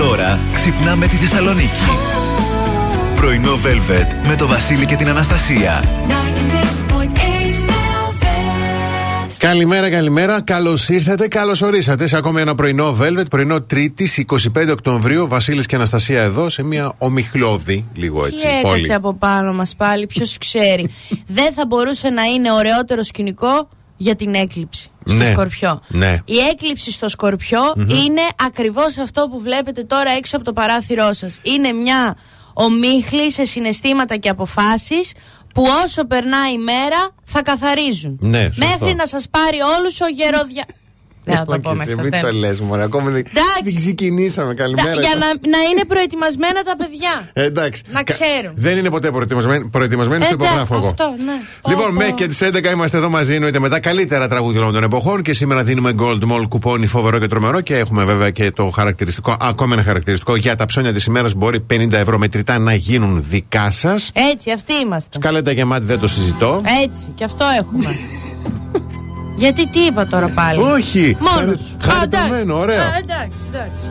Τώρα ξυπνάμε τη Θεσσαλονίκη. Πρωινό Velvet με το Βασίλη και την Αναστασία. Καλημέρα, καλημέρα. Καλώς ήρθατε, καλώς ορίσατε σε ακόμη ένα πρωινό Velvet. Πρωινό Τρίτης, 25 Οκτωβρίου. Βασίλης και Αναστασία εδώ σε μια ομιχλώδη, λίγο έτσι. Τι έκατσε από πάνω μας πάλι, ποιος ξέρει. Δεν θα μπορούσε να είναι ωραιότερο σκηνικό για την έκλειψη στο Ναι. Σκορπιό. Ναι. Η έκλειψη στο σκορπιο είναι ακριβώς αυτό που βλέπετε τώρα έξω από το παράθυρό σας. Είναι μια ομίχλη σε συναισθήματα και αποφάσεις που όσο περνάει η μέρα θα καθαρίζουν. Ναι, σωστό. Μέχρι να σας πάρει όλους ο γεροδια... Δεν θα το πω μέχρι το Μην το τέλος. λες, Μωρέ. Ακόμη δεν Εντάξει. δεν ξεκινήσαμε. Τα- Καλημέρα. Για να, να είναι προετοιμασμένα τα παιδιά. Ε, εντάξει. Να Κα- ξέρουν. Δεν είναι ποτέ προετοιμασμένοι, προετοιμασμένοι στο Εντάξει, υπογράφω εγώ. Αυτό, ναι. Λοιπόν, Πω, μέχρι πω. και τι 11 είμαστε εδώ μαζί, εννοείται με τα καλύτερα τραγούδια όλων των εποχών και σήμερα δίνουμε Gold Mall κουπόνι φοβερό και τρομερό και έχουμε βέβαια και το χαρακτηριστικό, ακόμα ένα χαρακτηριστικό για τα ψώνια της ημέρας. Μπορεί 50 ευρώ μετρητά να γίνουν δικά σας. Έτσι, αυτοί είμαστε. Σκάλετα γεμάτη δεν το συζητώ. Έτσι, και αυτό έχουμε. Γιατί τι είπα τώρα πάλι; Όχι! Μόνος Χαρι- σου. Χαριτωμένο, ωραίο. εντάξει, εντάξει.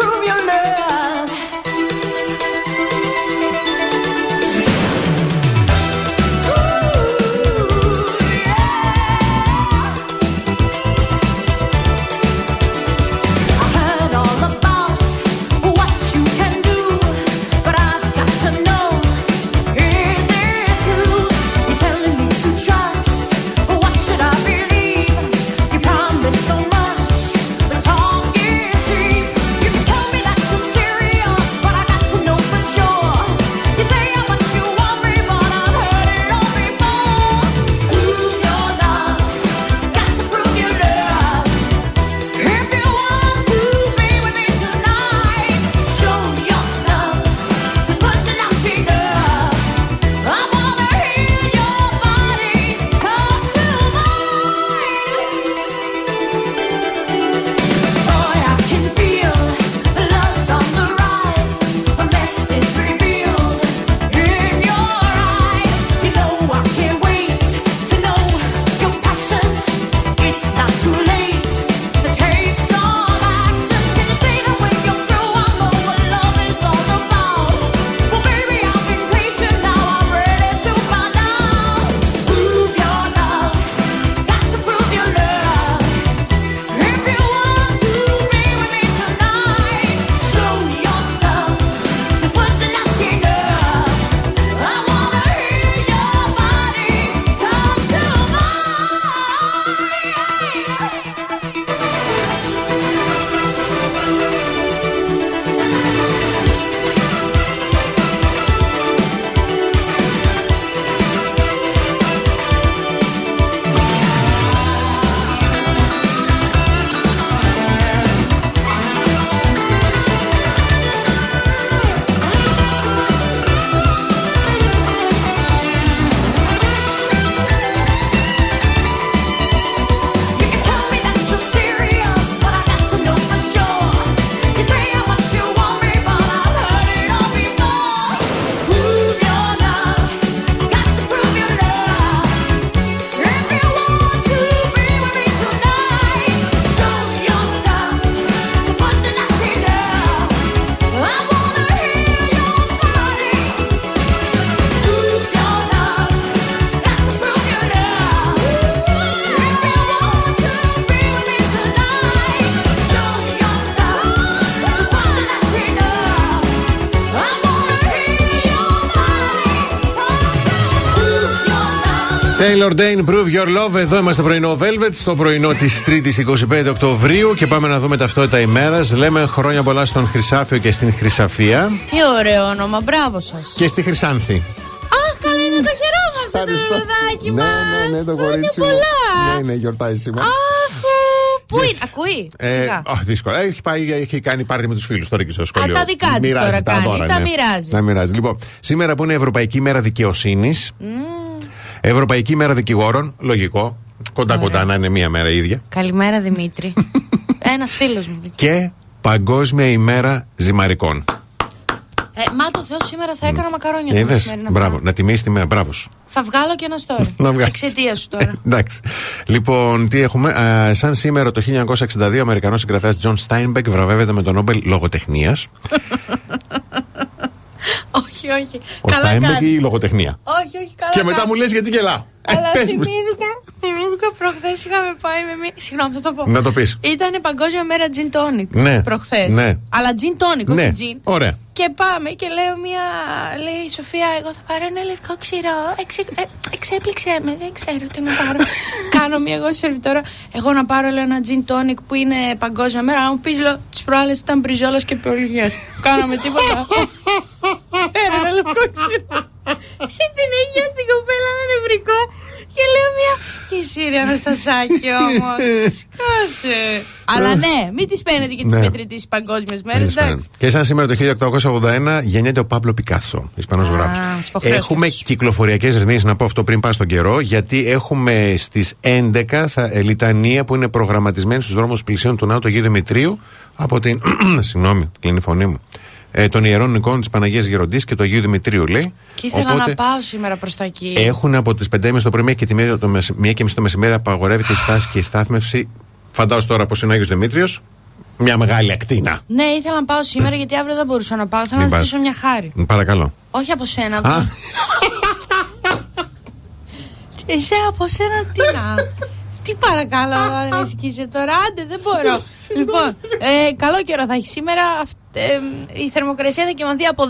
Taylor Dane, Prove Your Love. Εδώ είμαστε πρωινό Velvet, στο πρωινό της 3η 25 Οκτωβρίου και πάμε να δούμε ταυτότητα ημέρας. Λέμε χρόνια πολλά στον Χρυσάφιο και στην Χρυσαφία Τι ωραίο όνομα, μπράβο σας. και στη Χρυσάνθη. Αχ, καλά είναι το χαιρόμαστε το παιδάκι Ναι, μας. ναι, ναι, το Χρόνια κορίτσι μου. πολλά. Ναι, ναι, γιορτάζει σήμερα. Αχ, πού είναι, ακούει. Ε, Σιγά. α, δύσκολα. Έχει, πάει, έχει κάνει πάρτι με τους φίλους τώρα και στο σχολείο. τα δικά της Μοιράζει τώρα τα κάνει, δώρα, τα ναι. μοιράζει. Τα μοιράζει. Λοιπόν, σήμερα που είναι Ευρωπαϊκή Μέρα Δικαιοσύνης. Ευρωπαϊκή Μέρα Δικηγόρων. Λογικό. Κοντά-κοντά να είναι μία μέρα ίδια. Καλημέρα Δημήτρη. Ένας φίλος μου. Και Παγκόσμια ημέρα ζυμαρικών. Ε, μα το Θεός σήμερα θα έκανα μακαρόνια το Είδες. μεσημέρι να Μπράβο, φάω. να τιμήσεις τη μέρα. Μπράβος σου. Θα βγάλω και ένα story. Να βγάλεις. Εξαιτίας σου τώρα. Εντάξει. Λοιπόν, τι έχουμε; Α, σαν σήμερα το 1962 ο Αμερικανός συγγραφέας John Steinbeck βραβεύεται με τον Νόμπελ Λογοτεχνίας. Όχι, όχι. Ο Καλά Steinbeck κάνει. ή η λογοτεχνία; Όχι, όχι, καλά. Και μετά κάνει. μου λες γιατί γελάω; Ε, Αλλά πες μου. θυμήθηκα, θυμήθηκα προχθές είχαμε πάει με μία. Συγγνώμη, θα το πω. Να το πεις. Ήταν Παγκόσμια μέρα gin tonic. Ναι. Προχθές. Ναι. Αλλά gin tonic, Ναι, όχι gin. ωραία. Και πάμε και λέω μια. Λέει η Σοφία, εγώ θα πάρω ένα λευκό ξηρό. Εξε, ε, εξέπληξε με, δεν ξέρω τι να πάρω. Κάνω μια εγώ σερβιτόρα. Εγώ να πάρω λέω, ένα gin tonic που είναι παγκόσμια μέρα. Αν μου πεις, λέω, τις προάλλες ήταν μπριζόλα και πιολιέ. Κάναμε τίποτα. Ένα λευκό ξηρό. Την έχει στην κοπέλα ένα νευρικό και λέω μια. Και εσύ ρε Αναστασάκη όμως. Σκάσε. Αλλά ναι, μην τις παίρνετε και τις Ναι. μετρητή παγκόσμιες μέρες. Δεν τις Εντάξει. παίρνω. Και σαν σήμερα το 1881 γεννιέται ο Παύλο Πικάσο, Ισπανός Α, γράφος. στις υποχρεώσεις Έχουμε τους. κυκλοφοριακές ρυθμίσεις, να πω αυτό πριν πάω στον καιρό, γιατί έχουμε στις 11 θα, ε, λιτανία που είναι προγραμματισμένη στους δρόμους πλησίων του Ναού του Αγίου Δημητρίου από την. Συγγνώμη, κλείνει η φωνή μου. Ε, των ιερών εικόνων της Παναγίας Γεροντής και του Αγίου Δημητρίου, λέει. Και ήθελα να πάω σήμερα προς τα εκεί. Έχουν από τις 5.30 το πρωί μέχρι και τη 1 το μεσ- μία και μισή το μεσημέρι απαγορεύεται η στάση και η στάθμευση. Φαντάζομαι τώρα πως είναι ο Άγιος Δημήτριος. Μια μεγάλη ακτίνα. Ναι, ήθελα να πάω σήμερα γιατί αύριο δεν μπορούσα να πάω. Θέλω Μην να πας. ζητήσω μια χάρη. Παρακαλώ. Όχι από σένα. Α, από- Εσύ από σένα τι να. Τι παρακαλώ να ασκήσει τώρα, άντε δεν μπορώ. λοιπόν, ε, καλό καιρό θα έχει σήμερα. Αυτ- ε, η θερμοκρασία θα κοιμανθεί από 12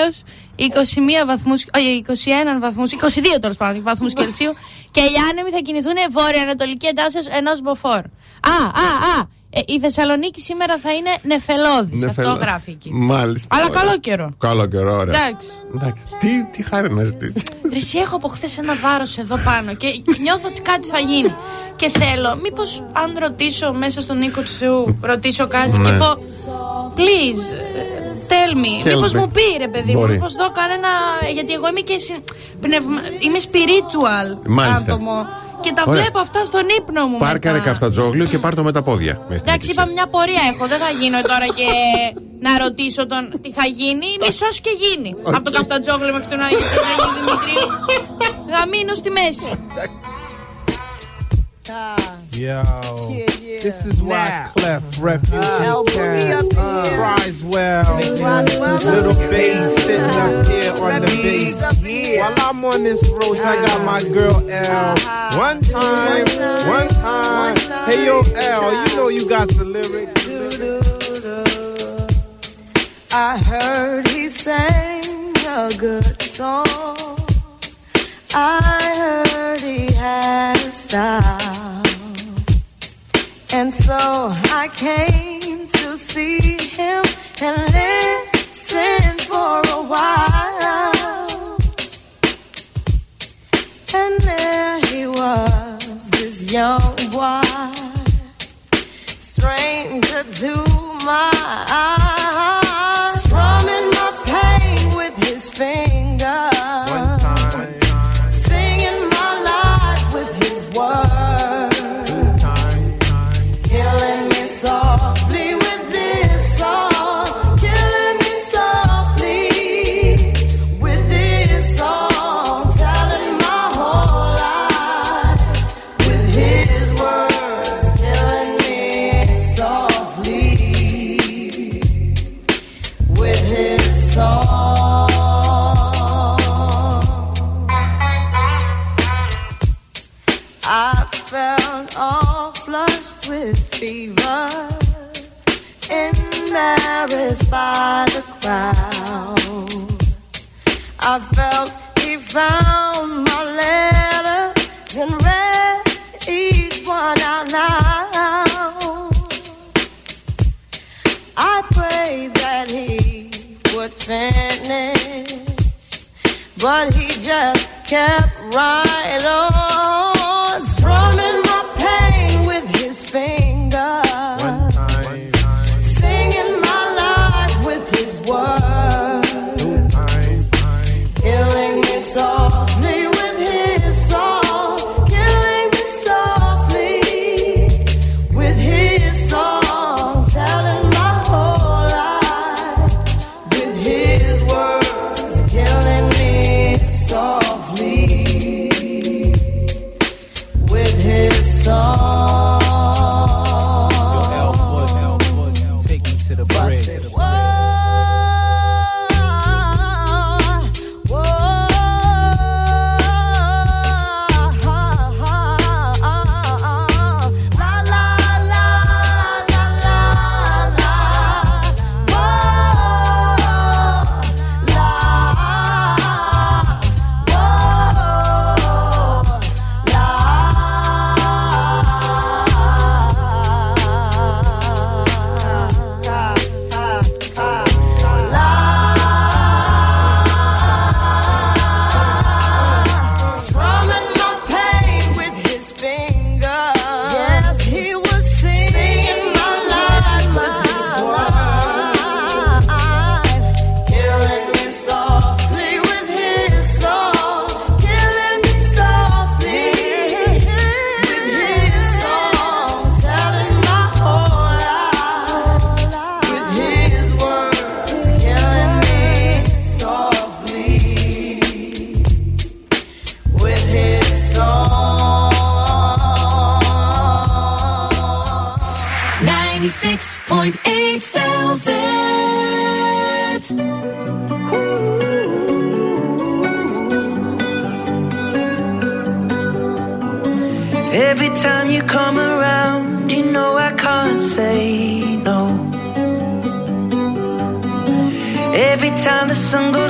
έως 21 βαθμούς, όχι 21 βαθμούς, 22 τέλος πάντων βαθμούς Κελσίου και οι άνεμοι θα κινηθούν βόρεια-ανατολική εντάσσεως ενός μποφόρ. Α, α, α, ε, η Θεσσαλονίκη σήμερα θα είναι νεφελώδης, αυτό νεφελό- γράφει εκεί. Μάλιστα. Αλλά Ωραία. καλό καιρό. Καλό καιρό, ωραία. Εντάξει. Εντάξει. Τι, τι χάρη να ζητήσεις. Ρε, εσύ έχω από χθες ένα βάρος εδώ πάνω και νιώθω ότι κάτι θα γίνει. Και θέλω, μήπως αν ρωτήσω μέσα στον οίκο του Θεού, ρωτήσω κάτι και Ναι. πω, please, ε, tell me. Help Μήπως me. μου πει ρε παιδί μου, Μπορεί. μήπως δω κανένα. Γιατί εγώ είμαι και συ- πνευμα... είμαι spiritual Μάλιστα. άτομο. Και τα Ωραία. βλέπω αυτά στον ύπνο μου. Πάρκαρε μετά. καφτατζόγλιο και πάρ το με τα πόδια. μέχρι την Εντάξει, εκκλησία. είπα μια πορεία έχω. Δεν θα γίνω τώρα και να ρωτήσω τον τι θα γίνει. Μισός και γίνει. Από το καφτατζόγλιο μέχρι τον Άγιο τον Αγίου Δημητρίου. θα μείνω στη μέση. Yo, this is why Clef Refuge uh, Camp cries well. Little bass sitting up here on the bass. While I'm on this road, I got my uh-huh. girl L. Uh-huh. One time, one time. Hey yo, L, you know you got the lyrics. I heard he sang a good song. I heard he had a style. And so I came to see him and listen for a while. And there he was, this young boy stranger to my eyes, strumming my pain with his fingers, embarrassed by the crowd. I felt he found my letters and read each one out loud. I prayed that he would finish, but he just kept right on,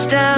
down,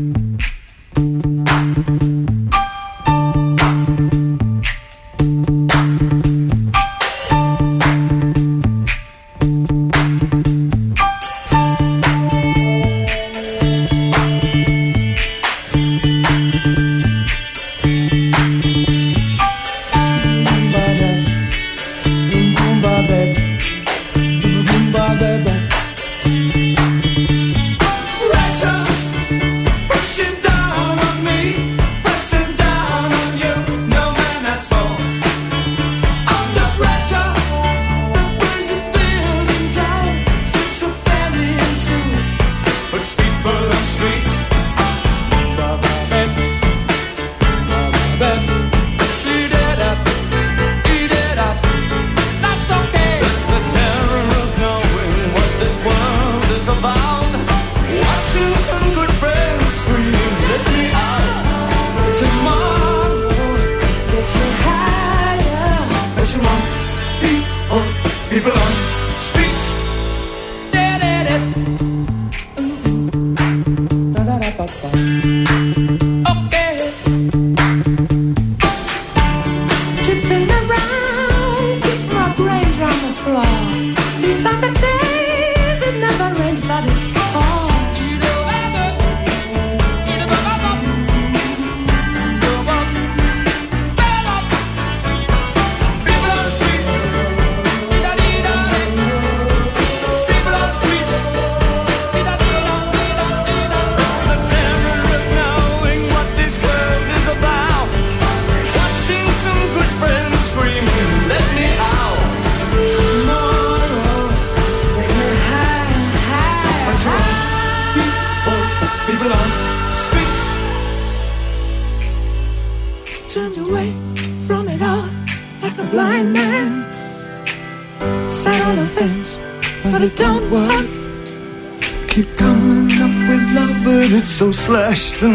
Ashton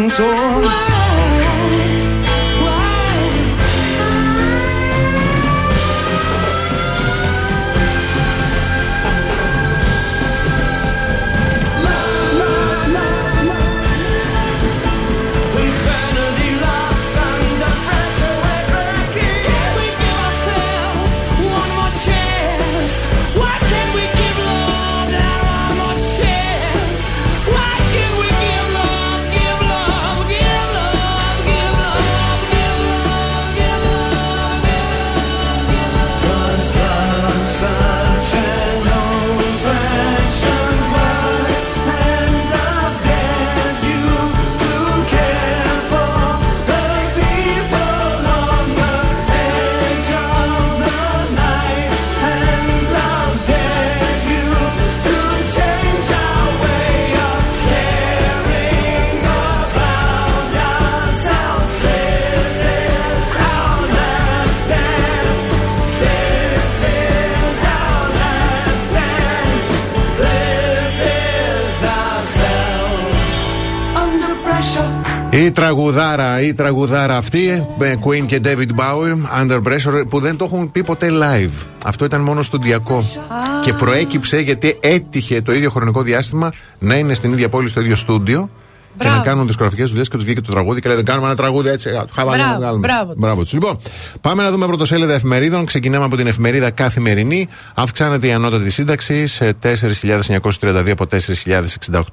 τραγουδάρα, η τραγουδάρα αυτή, με Queen και David Bowie, Under Pressure, που δεν το έχουν πει ποτέ live. Αυτό ήταν μόνο στοντιακό. Και προέκυψε γιατί έτυχε το ίδιο χρονικό διάστημα να είναι στην ίδια πόλη, στο ίδιο στούντιο. Και Μπράβο. να κάνουν δισκογραφικές δουλειές και τους βγήκε το τραγούδι και λέει: Δεν κάνουμε ένα τραγούδι έτσι. α, Χαβαλέ, Μπράβο, βγάλουμε». μπράβο τους. Μπράβο τους. Λοιπόν, πάμε να δούμε πρωτοσέλιδα εφημερίδων. Ξεκινάμε από την εφημερίδα Καθημερινή. Αυξάνεται η ανώτατη σύνταξη σε 4.932 από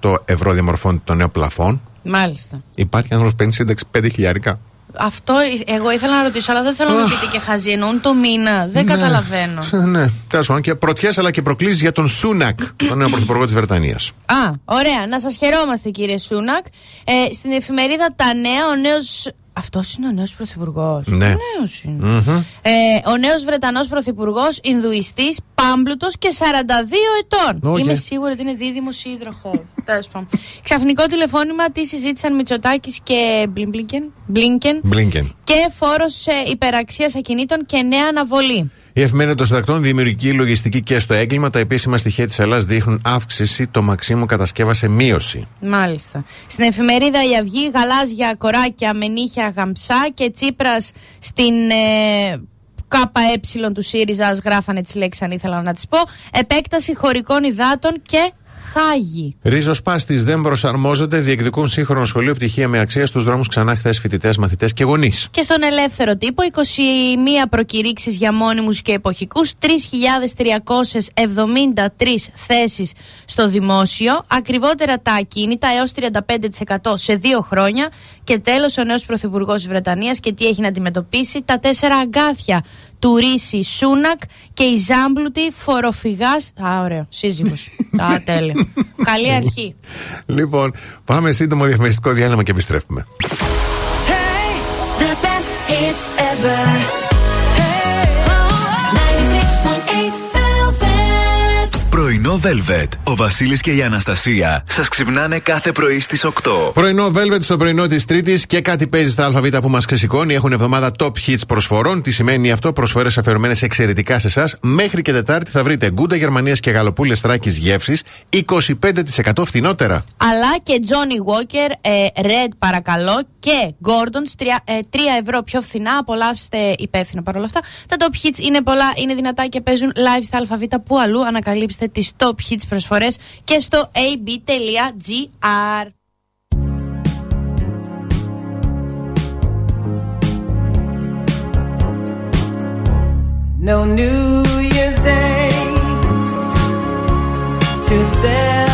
4.068 ευρώ διαμορφώνει το νέο πλαφόν. Μάλιστα. Υπάρχει άνθρωπος που παίρνει σύνταξη 5 χιλιάρικα. Αυτό ε- εγώ ήθελα να ρωτήσω, αλλά δεν θέλω να μου πείτε και χαζή. Εννοούν το μήνα. Δεν καταλαβαίνω. Ναι, τέλος πάντων. Και πρωτιές αλλά και προκλήσεις για τον Σούνακ, τον νέο πρωθυπουργό της Βρετανίας. Α, ωραία. Να σας χαιρόμαστε, κύριε Σούνακ. Ε, στην εφημερίδα Τα Νέα, ο νέος. Αυτός είναι ο νέος πρωθυπουργός. Ναι. νέος είναι. Ε, ο νέος Βρετανός πρωθυπουργός, Ινδουιστής, πάμπλουτος και 42 ετών. Οκ. Είμαι σίγουρη ότι είναι δίδυμο ίδροχο. Τέλος πάντων. Ξαφνικό τηλεφώνημα τι συζήτησαν Μητσοτάκης και Μπλίνκεν. Μπλίνκεν. Μπλίνκεν. Και φόρος υπεραξίας ακινήτων και νέα αναβολή. Η εφημερίδα των συντακτών δημιουργική λογιστική και στο έγκλημα. Τα επίσημα στοιχεία της Ελλάδα δείχνουν αύξηση. Το Μαξίμου κατασκεύασε μείωση. Μάλιστα. Στην εφημερίδα Η Αυγή, γαλάζια κοράκια με νύχια γαμψά και Τσίπρας στην ε, ΚΕ του ΣΥΡΙΖΑ, ας γράφανε τις λέξεις αν ήθελα να τις πω, επέκταση χωρικών υδάτων και Χάγη. Ρίζος Πάστης δεν προσαρμόζεται. Διεκδικούν σύγχρονο σχολείο πτυχία με αξία στους δρόμους ξανά χθες φοιτητές, μαθητές και γονείς. Και στον ελεύθερο τύπο 21 προκηρύξεις για μόνιμους και εποχικούς, 3.373 θέσεις στο δημόσιο, ακριβότερα τα ακίνητα έως 35% σε δύο χρόνια και τέλος ο νέος πρωθυπουργός της Βρετανίας και τι έχει να αντιμετωπίσει, τα τέσσερα αγκάθια του Ρίση Σούνακ και η ζάμπλουτη φοροφυγάς, α ωραίο, σύζυγος, α τέλειο, καλή αρχή. Λοιπόν, πάμε σύντομο διαφημιστικό διάλειμμα και επιστρέφουμε. The best hits ever. Πρωινό Velvet. Ο Βασίλης και η Αναστασία σας ξυπνάνε κάθε πρωί στις 8. Πρωινό Velvet στο πρωινό της Τρίτης και κάτι παίζει στα ΑΒ που μας ξεσηκώνει. Έχουν εβδομάδα top hits προσφορών. Τι σημαίνει αυτό, προσφορές αφιερωμένες εξαιρετικά σε εσάς. Μέχρι και Τετάρτη θα βρείτε γκούντα Γερμανίας και γαλοπούλες τράκης γεύσης 25% φθηνότερα. Αλλά και Johnny Walker, ε, Red παρακαλώ και Gordon's 3, ε, 3 ευρώ πιο φθηνά. Απολαύστε υπεύθυνα παρόλα αυτά. Τα top hits είναι πολλά, είναι δυνατά και παίζουν live στα ΑΒ που αλλού. Ανακαλύψτε τις top hits προσφορές και στο ab.gr. No New Year's Day to celebrate.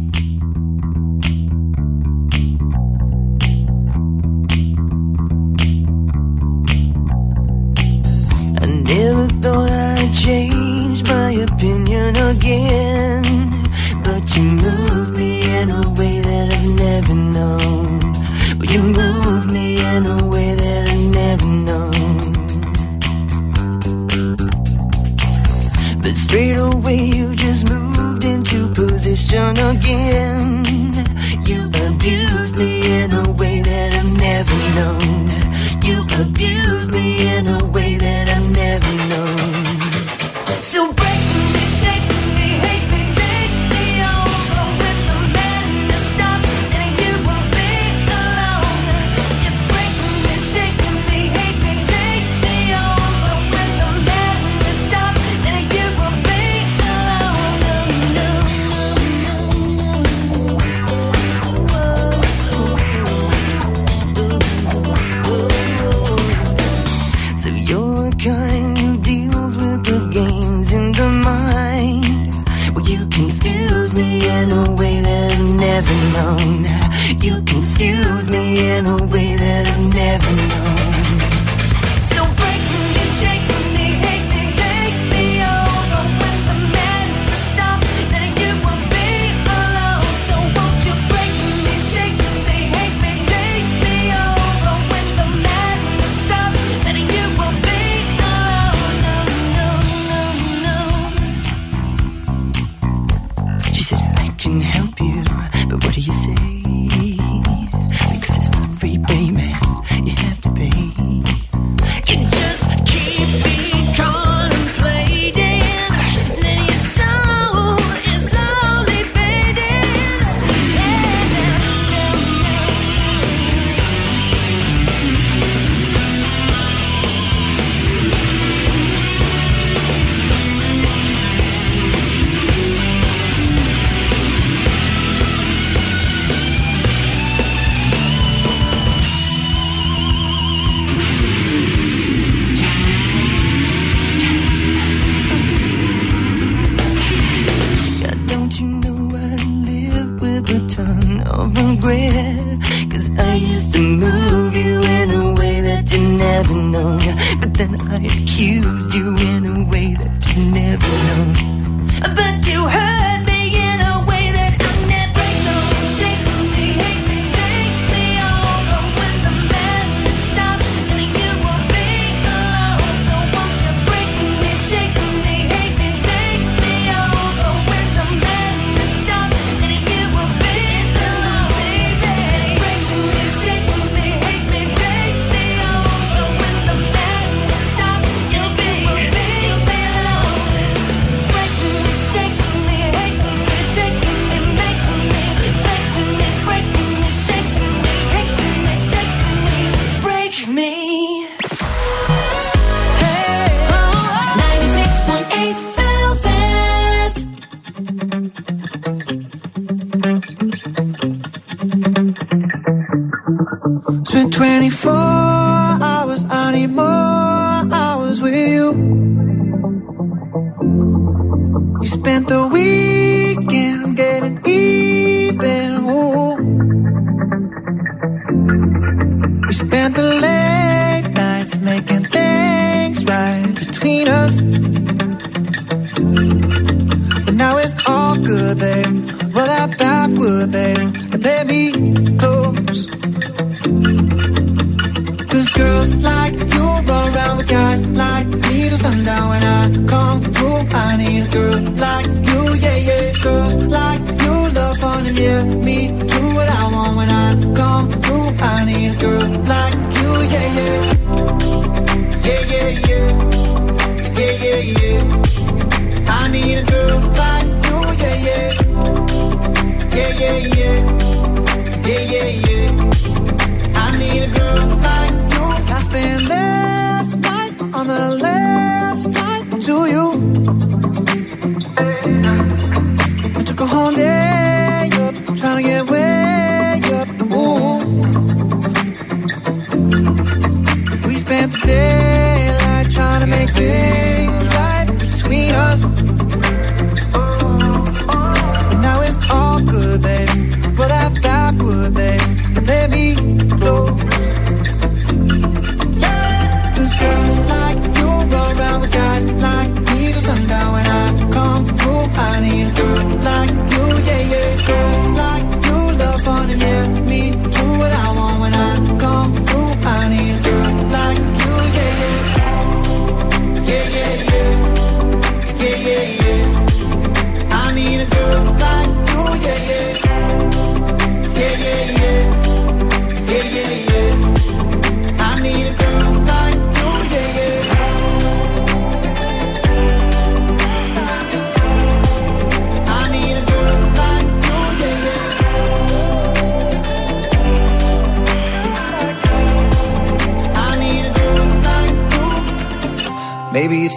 again.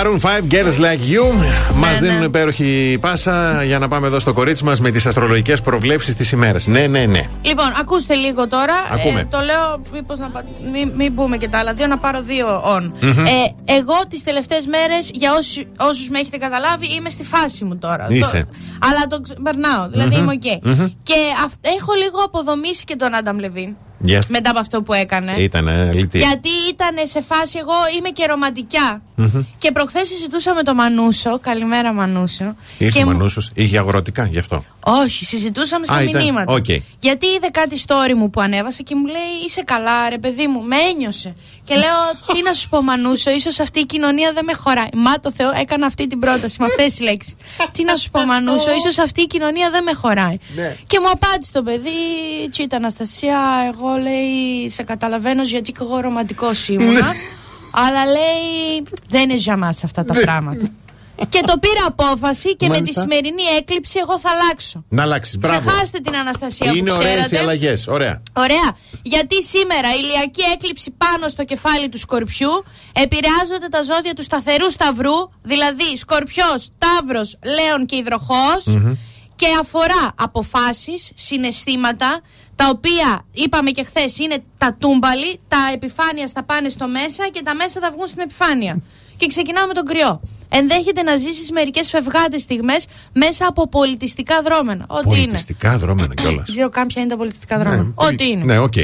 Maroon 5, Girls Like You. Μας δίνουν υπέροχη πάσα για να πάμε εδώ στο κορίτσι μας με τις αστρολογικές προβλέψεις της ημέρας. Ναι, ναι, ναι. Λοιπόν, ακούστε λίγο τώρα. Ακούμε. Ε, το λέω, μήπως να πα... μην, μην πούμε και τα άλλα δύο, να πάρω δύο on. Μμμ. Ε, εγώ τις τελευταίες μέρες, για όσου όσους με έχετε καταλάβει, είμαι στη φάση μου τώρα. Είσαι. Το- αλλά το ξε- περνάω, δηλαδή Μμμ. είμαι οκ. Μμμ. Και αυ- έχω λίγο αποδομήσει και τον Άνταμ Λεβίν. Yes. Μετά από αυτό που έκανε. Ήταν λυτή. Γιατί ήταν σε φάση, εγώ είμαι και ρομαντικιά. Μμμ. Και προχθές συζητούσα με τον Μανούσο. Καλημέρα, Μανούσο. Είχε και μου- μανούσου, είχε αγροτικά γι' αυτό. όχι, συζητούσαμε σε Α, ήταν. μηνύματα. Οκ. Γιατί είδε κάτι story μου που ανέβασε και μου λέει Είσαι καλά, ρε παιδί μου, με ένιωσε. Και λέω, Τι να σου πω, Μανούσο, ίσως αυτή η κοινωνία δεν με χωράει. Μα το Θεό, έκανα αυτή την πρόταση με αυτές τις λέξεις. Τι να σου πω, Μανούσο, ίσως αυτή η κοινωνία δεν με χωράει. Ναι. Και μου απάντησε το παιδί, Τσίτα Αναστασία, εγώ λέει, σε καταλαβαίνω γιατί και εγώ ρομαντικός ήμουνα. αλλά λέει, δεν είναι για μας αυτά τα πράγματα. και το πήρα απόφαση και με τη Μάλιστα. σημερινή έκλειψη εγώ θα αλλάξω. Να αλλάξεις. Μπράβο. Ξεχάστε την Αναστασία Είναι που ωραίες οι ξέρατε. αλλαγές. Ωραία. Ωραία. Γιατί σήμερα η ηλιακή έκλειψη πάνω στο κεφάλι του Σκορπιού επηρεάζονται τα ζώδια του σταθερού σταυρού, δηλαδή Σκορπιός, Ταύρος, Λέων και υδροχος και αφορά αποφάσεις, συναισθήματα, τα οποία είπαμε και χθες είναι τα τούμπαλιν, τα επιφάνεια θα πάνε στο μέσα και τα μέσα θα βγουν στην επιφάνεια. Και ξεκινάω με τον κριό. Ενδέχεται να ζήσεις μερικές φευγάτες στιγμές μέσα από πολιτιστικά δρώμενα. Ό,τι είναι. Πολιτιστικά δρώμενα κιόλας. Δεν ξέρω καν ποια είναι τα πολιτιστικά δρώμενα. Ό,τι είναι. Ναι, οκ.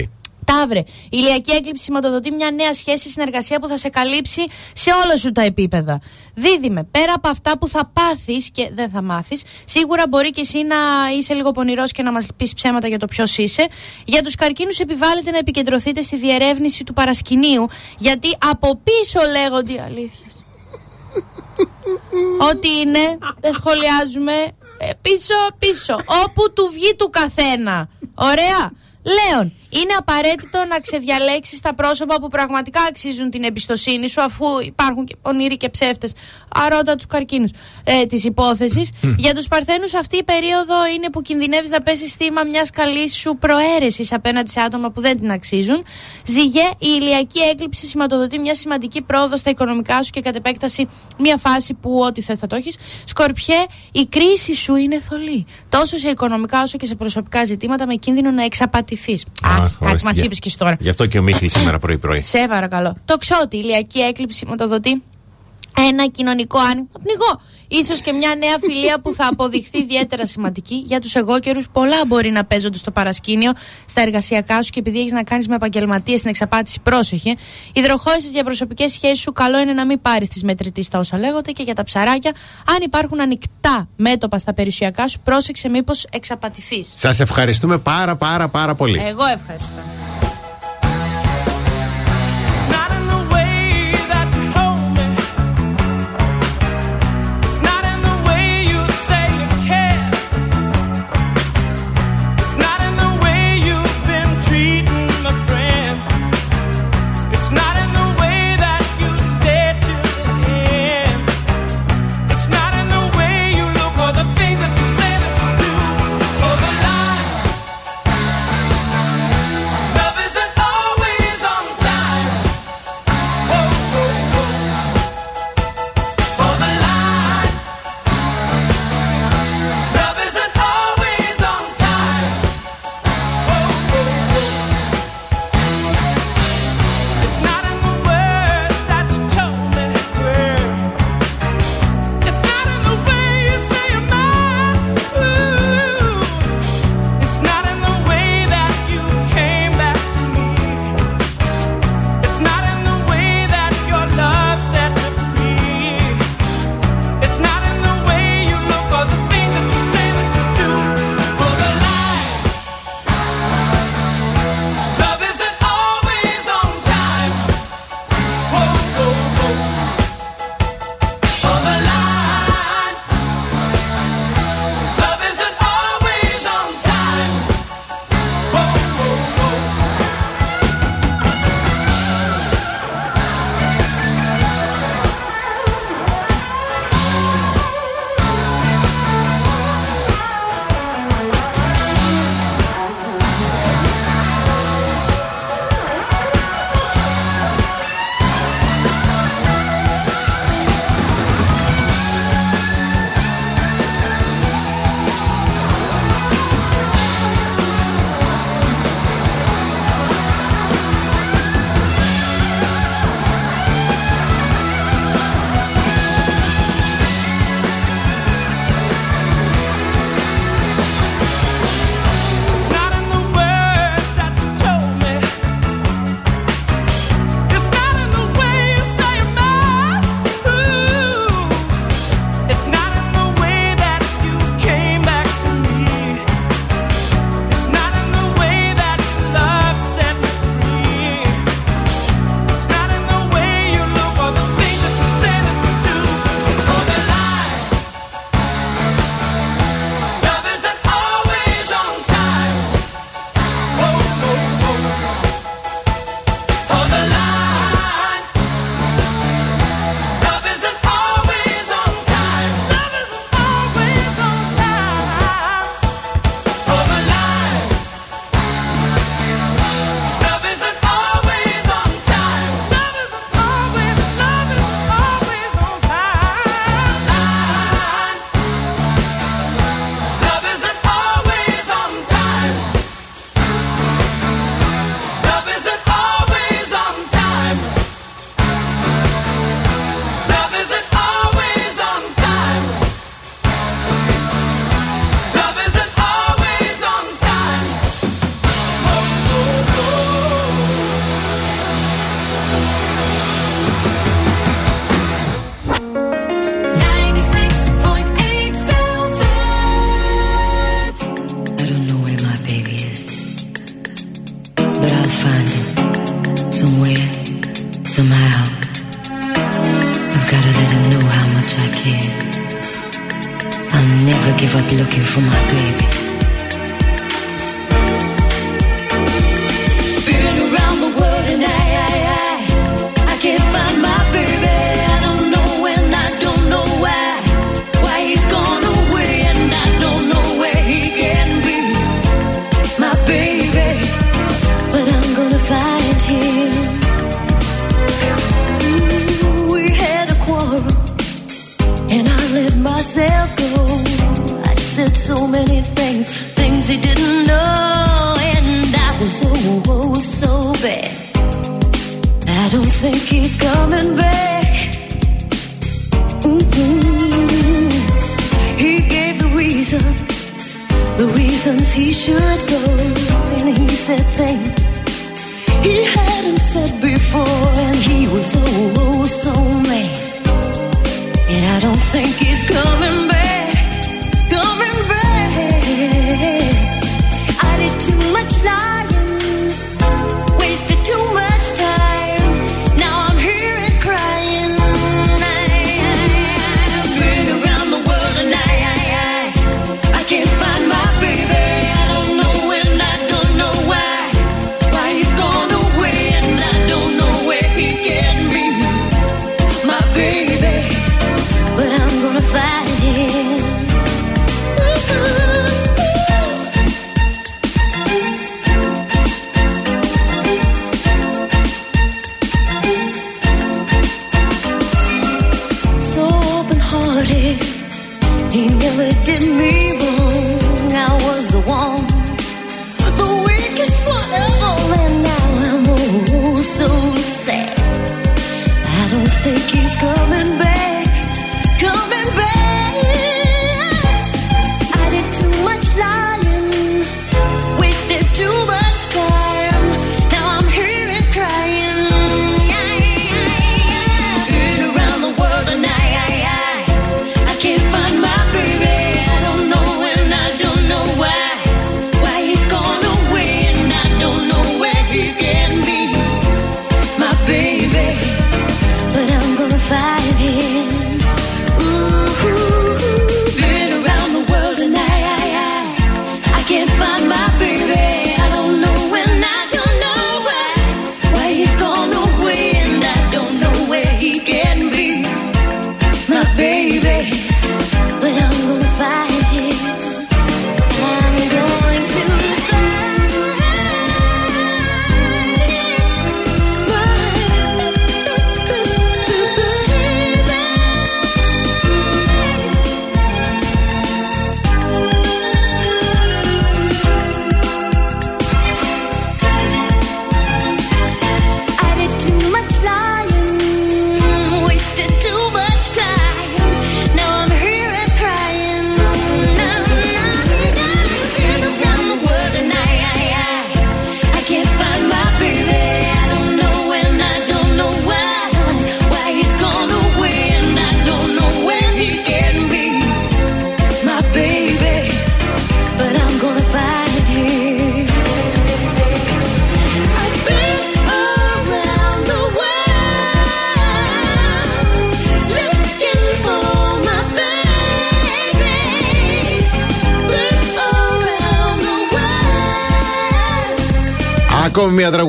Ταύρε, η ηλιακή έκλειψη σηματοδοτεί μια νέα σχέση συνεργασία που θα σε καλύψει σε όλα σου τα επίπεδα. Δίδυμε, πέρα από αυτά που θα πάθεις και δεν θα μάθεις, σίγουρα μπορεί και εσύ να είσαι λίγο πονηρός και να μας πεις ψέματα για το ποιος είσαι. Για τους καρκίνους, επιβάλλεται να επικεντρωθείτε στη διερεύνηση του παρασκηνίου, γιατί από πίσω λέγονται οι αλήθειες. Ό,τι είναι, δεν σχολιάζουμε. Ε, πίσω, πίσω. Όπου του βγει του καθένα. Ωραία. Λέων, είναι απαραίτητο να ξεδιαλέξεις τα πρόσωπα που πραγματικά αξίζουν την εμπιστοσύνη σου, αφού υπάρχουν και πονηροί και ψεύτες. Αρώτα τους καρκίνους ε, της υπόθεσης. Για τους Παρθένους, αυτή η περίοδο είναι που κινδυνεύεις να πέσεις θύμα μιας καλής σου προαίρεσης απέναντι σε άτομα που δεν την αξίζουν. Ζυγέ, η ηλιακή έκλειψη σηματοδοτεί μια σημαντική πρόοδο στα οικονομικά σου και κατ' επέκταση μια φάση που ό,τι θες θα το έχεις. Σκορπιέ, η κρίση σου είναι θολή. Τόσο σε οικονομικά όσο και σε προσωπικά ζητήματα με κίνδυνο να εξαπατηθείς. Α, Αχ, κάτι μας ορίστε. είπες και εσύ τώρα. Γι' αυτό και ο Μίχλης σήμερα πρωί-πρωί. Σε παρακαλώ. Το ξότι, η ηλιακή έκλειψη σηματοδοτεί ένα κοινωνικό άνοιγμα. Πνιγώ. Ίσως και μια νέα φιλία που θα αποδειχθεί ιδιαίτερα σημαντική. Για τους εγώκερους, πολλά μπορεί να παίζονται στο παρασκήνιο, στα εργασιακά σου και επειδή έχεις να κάνεις με επαγγελματίες στην εξαπάτηση, πρόσεχε. Υδροχόε στι διαπροσωπικέ σχέσεις σου, καλό είναι να μην πάρεις τη μετρητής στα όσα λέγονται. Και για τα ψαράκια, αν υπάρχουν ανοιχτά μέτωπα στα περιουσιακά σου, πρόσεξε μήπως εξαπατηθείς. Σας ευχαριστούμε πάρα πάρα πάρα πολύ. Εγώ ευχαριστώ.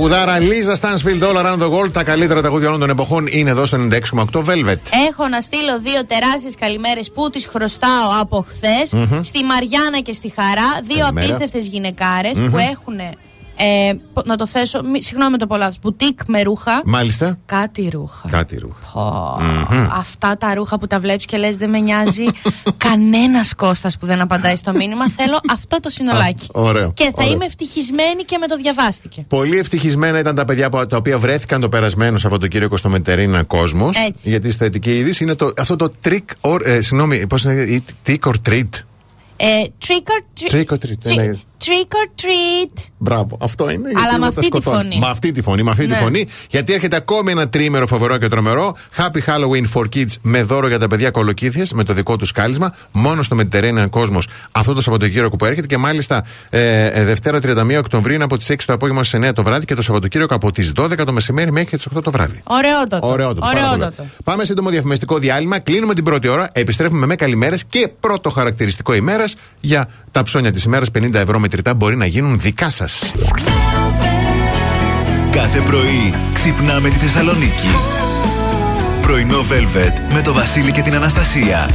τραγουδάρα Λίζα Στάνσφιλντ All Around the World. Τα καλύτερα τραγούδια όλων των εποχών είναι εδώ στο 96,8 Velvet. Έχω να στείλω δύο τεράστιες καλημέρες που τις χρωστάω από χθες. Mm-hmm. Στη Μαριάννα και στη Χαρά. Δύο απίστευτες γυναικάρες mm-hmm. που έχουν ε, να το θέσω. Μη, συγγνώμη το πολλά. Μπουτίκ με ρούχα. Μάλιστα. Κάτι ρούχα. Κάτι ρούχα. Πω, mm-hmm. Αυτά τα ρούχα που τα βλέπεις και λες δεν με νοιάζει κανένας Κώστας που δεν απαντάει στο μήνυμα. Θέλω αυτό το συνολάκι. Α, ωραίο, και θα ωραίο. είμαι ευτυχισμένη και με το διαβάστηκε. Πολύ ευτυχισμένα ήταν τα παιδιά τα οποία βρέθηκαν το περασμένο από τον κύριο Μετερίνα Κόσμος. Γιατί η θετική είδηση είναι το, αυτό το trick or. Ε, συγγνώμη, πώς είναι. Trick or treat. Ε, trick or treat. Trick or treat. Trick trick or treat. Μπράβο, αυτό είναι. Αλλά γιατί με τα αυτή τη σκοτώνει. φωνή. Με αυτή τη φωνή, με αυτή τη Ναι. φωνή. Γιατί έρχεται ακόμη ένα τρίμερο φοβερό και τρομερό. Happy Halloween for Kids με δώρο για τα παιδιά κολοκύθιες με το δικό τους κάλισμα. Μόνο στο Mediterranean Cosmos αυτό το Σαββατοκύριακο που έρχεται. Και μάλιστα ε, ε, Δευτέρα 31 Οκτωβρίου είναι από τις 6 το απόγευμα στις 9 το βράδυ και το Σαββατοκύριακο από τις 12 το μεσημέρι μέχρι τις 8 το βράδυ. Ωραιότατο. Ωραιότατο. πάρα πολύ. Ωραιότατο. Πάμε σύντομο διαφημιστικό διάλειμμα. Κλείνουμε την πρώτη ώρα. Επιστρέφουμε με καλημέρες και πρώτο χαρακτηριστικό ημέρας για τα ψώνια της ημέρας. 50 ευρώ μετρητά μπορεί να γίνουν δικά σας. Κάθε πρωί ξυπνάμε τη Θεσσαλονίκη. Πρωινό Velvet με το Βασίλη και την Αναστασία.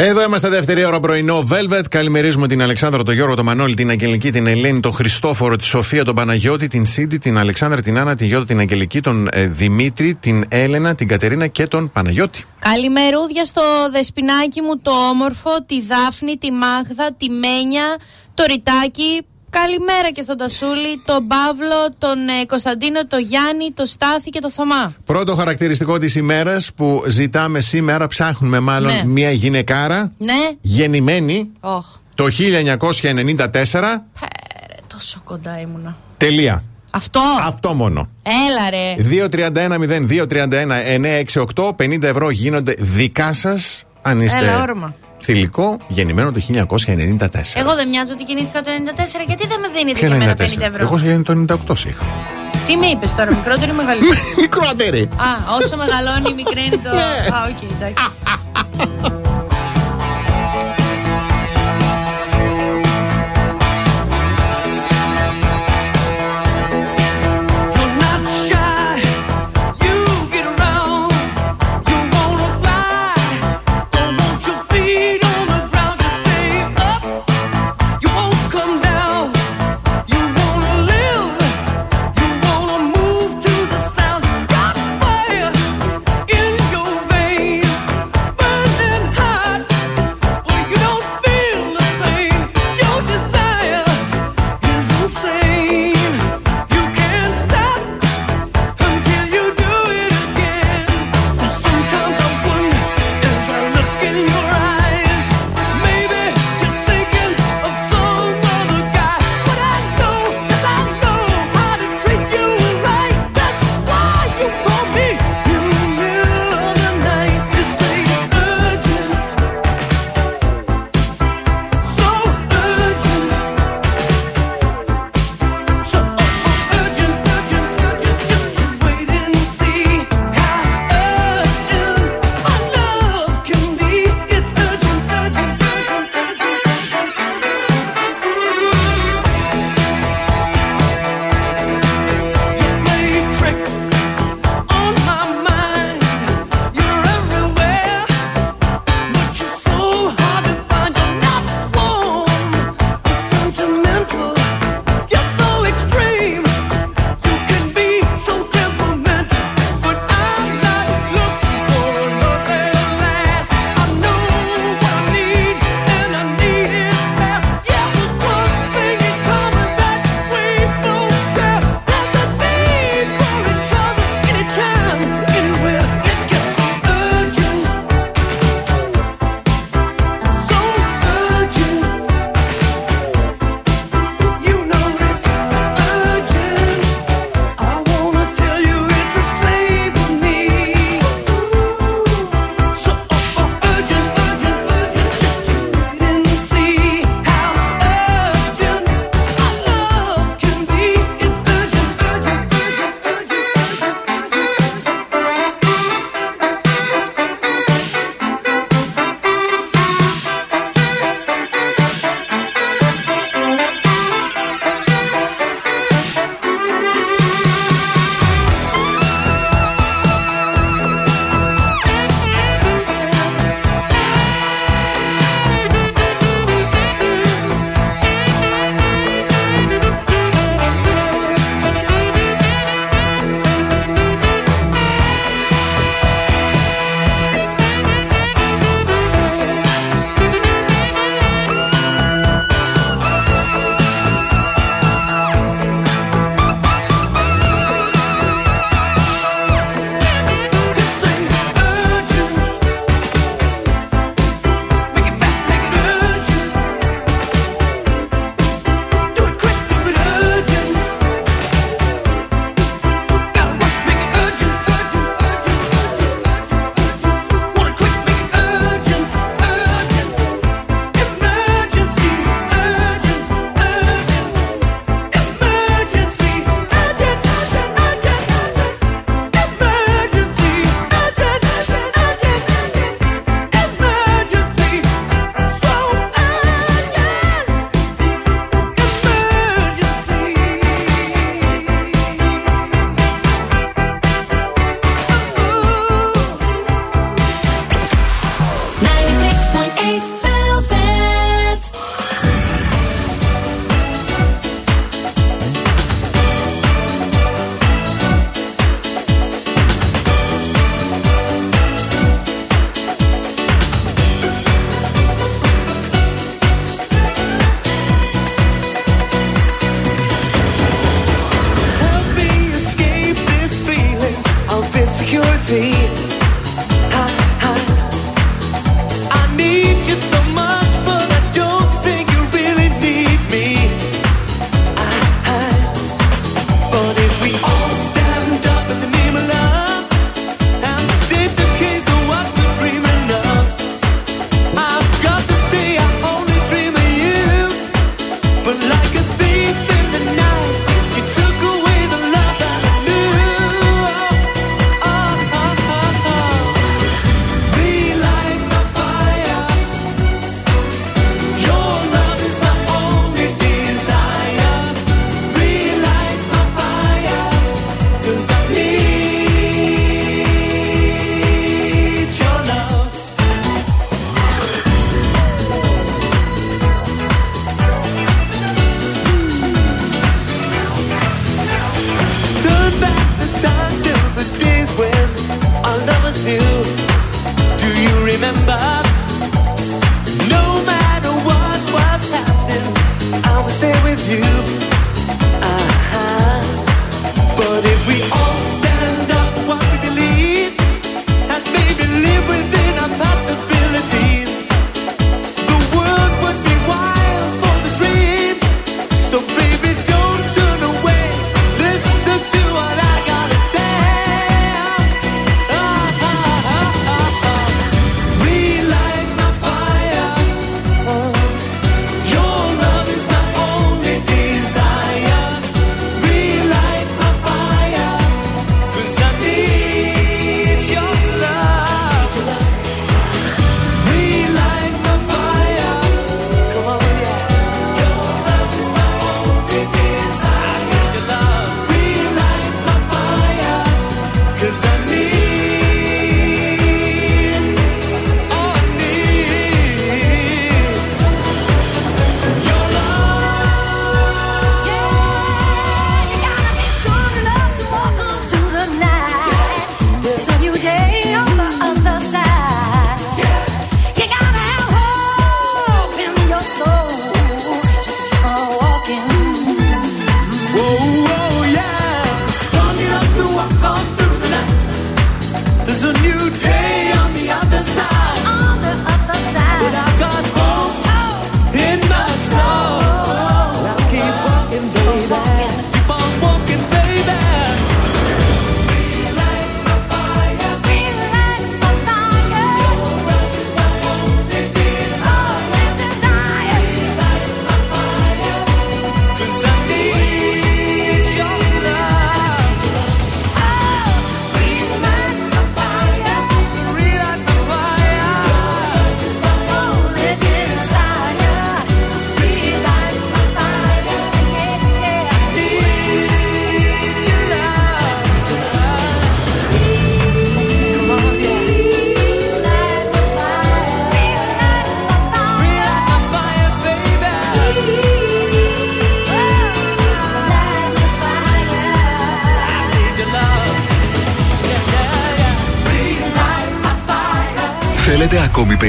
Εδώ είμαστε δεύτερη ώρα πρωινό Velvet. Καλημερίζουμε την Αλεξάνδρα, τον Γιώργο, τον Μανώλη, την Αγγελική, την Ελένη, τον Χριστόφορο, τη Σοφία, τον Παναγιώτη, την Σίντι, την Αλεξάνδρα, την Άννα, την Γιώτα, την Αγγελική, τον ε, Δημήτρη, την Έλενα, την Κατερίνα και τον Παναγιώτη. Καλημερούδια στο δεσπινάκι μου το όμορφο, τη Δάφνη, τη Μάγδα, τη Μένια, το Ριτάκι. Καλημέρα και στον Τασούλη, τον Παύλο, τον ε, Κωνσταντίνο, τον Γιάννη, τον Στάθη και τον Θωμά. Πρώτο χαρακτηριστικό της ημέρας που ζητάμε σήμερα, ψάχνουμε μάλλον Ναι. μια γυναικάρα Ναι, γεννημένη όχ, το 1994. πέρε, τόσο κοντά ήμουνα. Τελεία. Αυτό, Αυτό μόνο. έλα ρε. 231-0231-968. 50 ευρώ γίνονται δικά σας αν είστε Έλα, όρμα. Θηλυκό γεννημένο το 1994. Εγώ δεν μοιάζω ότι γεννήθηκα το 94, γιατί δεν με δίνετε Ποιο και εμένα 94? 50 ευρώ; Εγώ σε γεννη το 98 σε είχα. Τι με είπες τώρα, μικρότερη ή μεγαλύτερη. Μικρότερη. Α, όσο μεγαλώνει, μικραίνει το. Ναι. Α, οκ, εντάξει.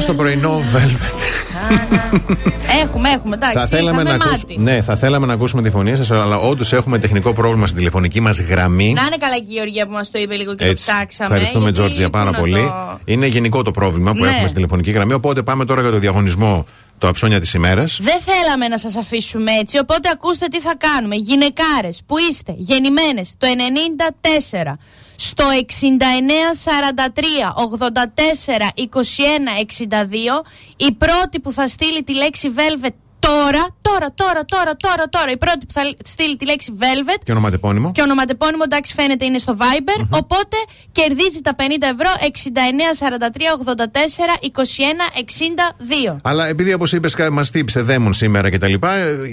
Voice εδώ στο πρωινό Velvet. Έχουμε, έχουμε, εντάξει. θα θέλαμε να, είχαμε ακούσ- μάτι. ναι, θα θέλαμε να ακούσουμε τη φωνή σας, αλλά όντως έχουμε τεχνικό πρόβλημα στην τηλεφωνική μας γραμμή. Να είναι καλά και η Γεωργία που μας το είπε λίγο και Έτσι. το ψάξαμε. Ευχαριστούμε, γιατί Τζόρτζια, πού πάρα να πολύ. το- Είναι γενικό το πρόβλημα που Ναι. έχουμε στην τηλεφωνική γραμμή. Οπότε πάμε τώρα για το διαγωνισμό το αψώνια της ημέρας. Δεν θέλαμε να σας αφήσουμε έτσι, οπότε ακούστε τι θα κάνουμε. Γυναικάρες που είστε γεννημένες το 94, στο 69 43 84 21 62, η πρώτη που θα στείλει τη λέξη Velvet τώρα, τώρα, τώρα, τώρα, τώρα, τώρα, η πρώτη που θα στείλει τη λέξη Velvet Και ονοματεπώνυμο. και ονοματεπώνυμο εντάξει φαίνεται είναι στο Viber. Οπότε κερδίζει τα 50 ευρώ 69 43 84 21 62. Αλλά επειδή όπως είπες, μας τύψε δαίμον σήμερα κτλ.,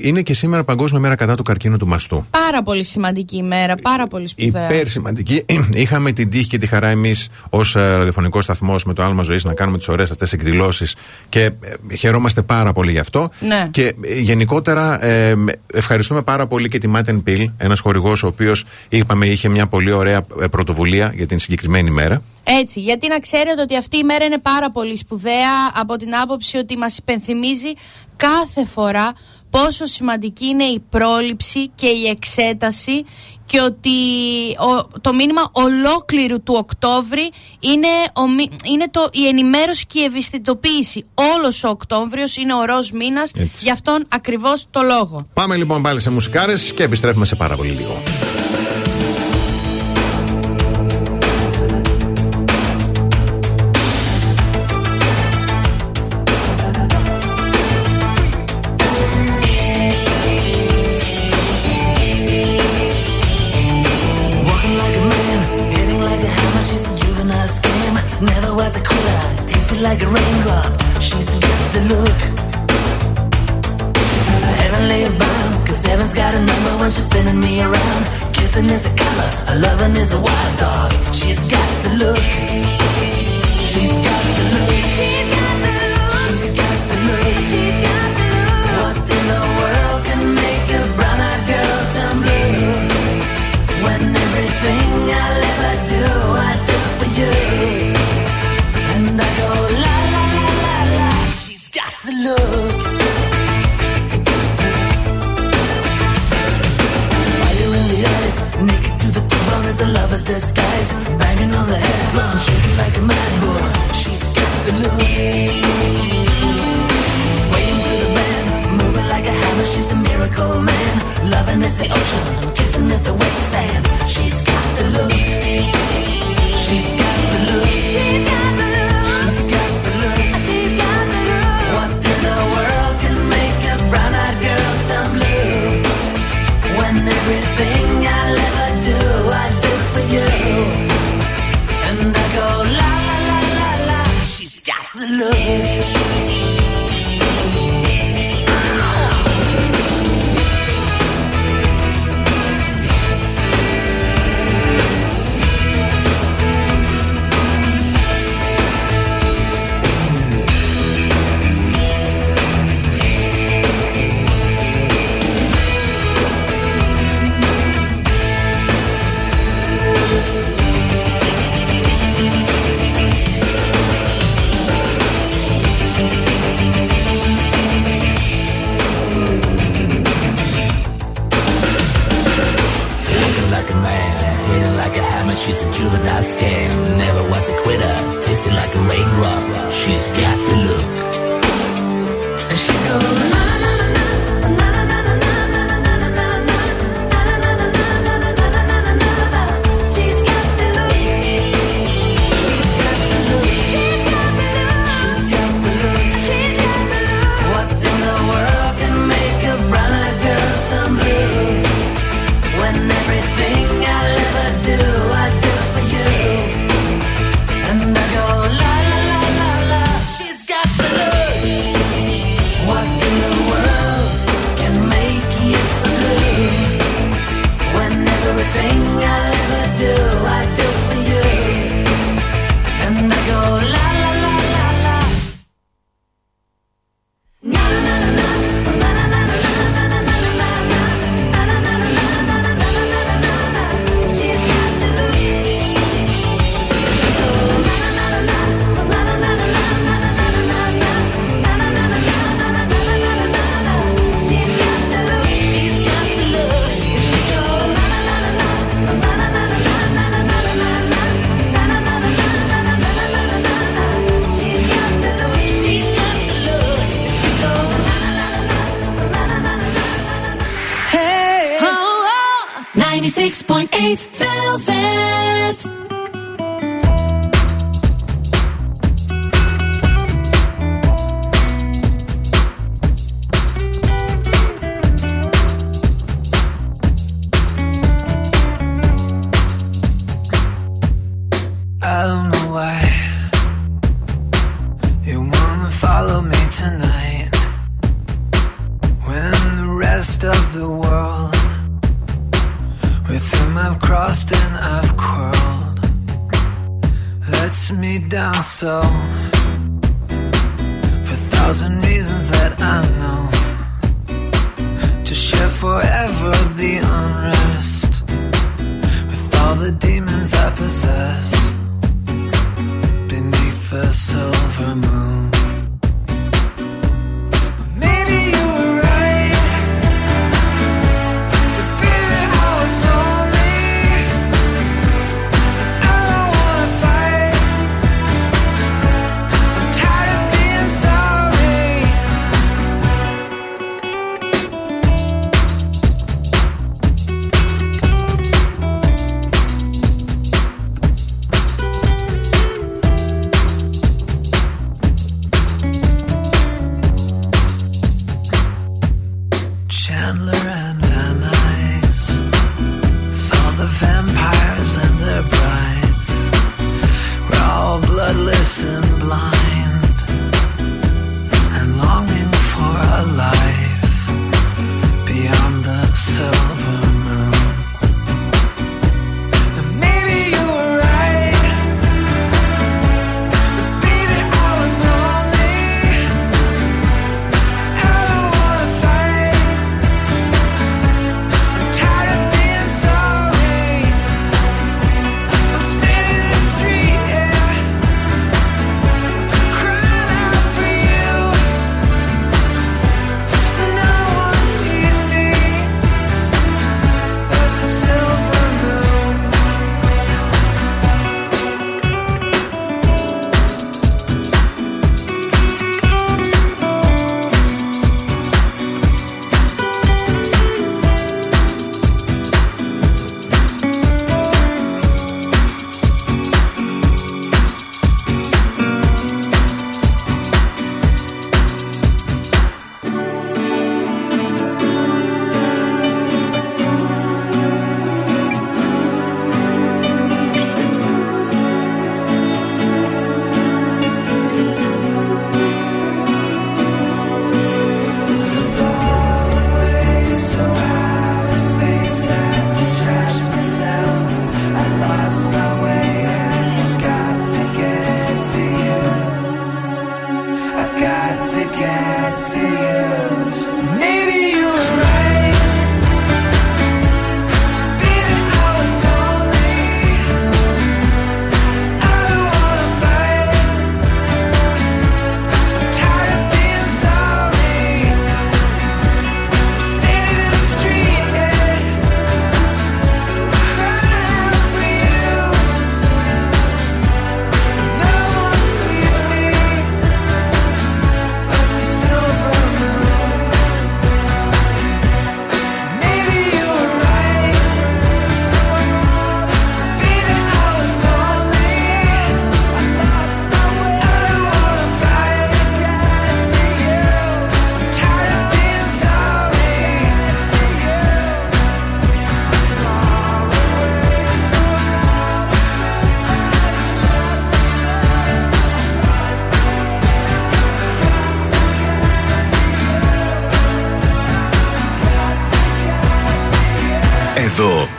είναι και σήμερα Παγκόσμια Μέρα κατά του καρκίνου του μαστού. Πάρα πολύ σημαντική ημέρα, πάρα πολύ σπουδαία. Υπέρ σημαντική. Είχαμε την τύχη και τη χαρά εμείς ως ραδιοφωνικός σταθμός με το άλμα ζωής να κάνουμε τις ωραίες αυτές εκδηλώσεις και ε, χαιρόμαστε πάρα πολύ γι' αυτό. Ναι. Και ε, γενικότερα ε, ευχαριστούμε πάρα πολύ και τη Matten Pill, ένας χορηγός ο οποίος είπαμε είχε μια πολύ ωραία ε, πρωτοβουλία για την συγκεκριμένη μέρα. Έτσι, γιατί να ξέρετε ότι αυτή η μέρα είναι πάρα πολύ σπουδαία από την άποψη ότι μας υπενθυμίζει κάθε φορά πόσο σημαντική είναι η πρόληψη και η εξέταση και ότι ο- το μήνυμα ολόκληρου του Οκτώβρη είναι, ο μη- είναι το, η ενημέρωση και η ευαισθητοποίηση. Όλος ο Οκτώβριος είναι ο ροζ μήνας, Έτσι. γι' αυτόν ακριβώς το λόγο. Πάμε λοιπόν πάλι σε μουσικάρες και επιστρέφουμε σε πάρα πολύ λίγο. Loving is a wild dog. She's got the look. Never was a quitter. Tasted like a raindrop. 6.8 Velvet.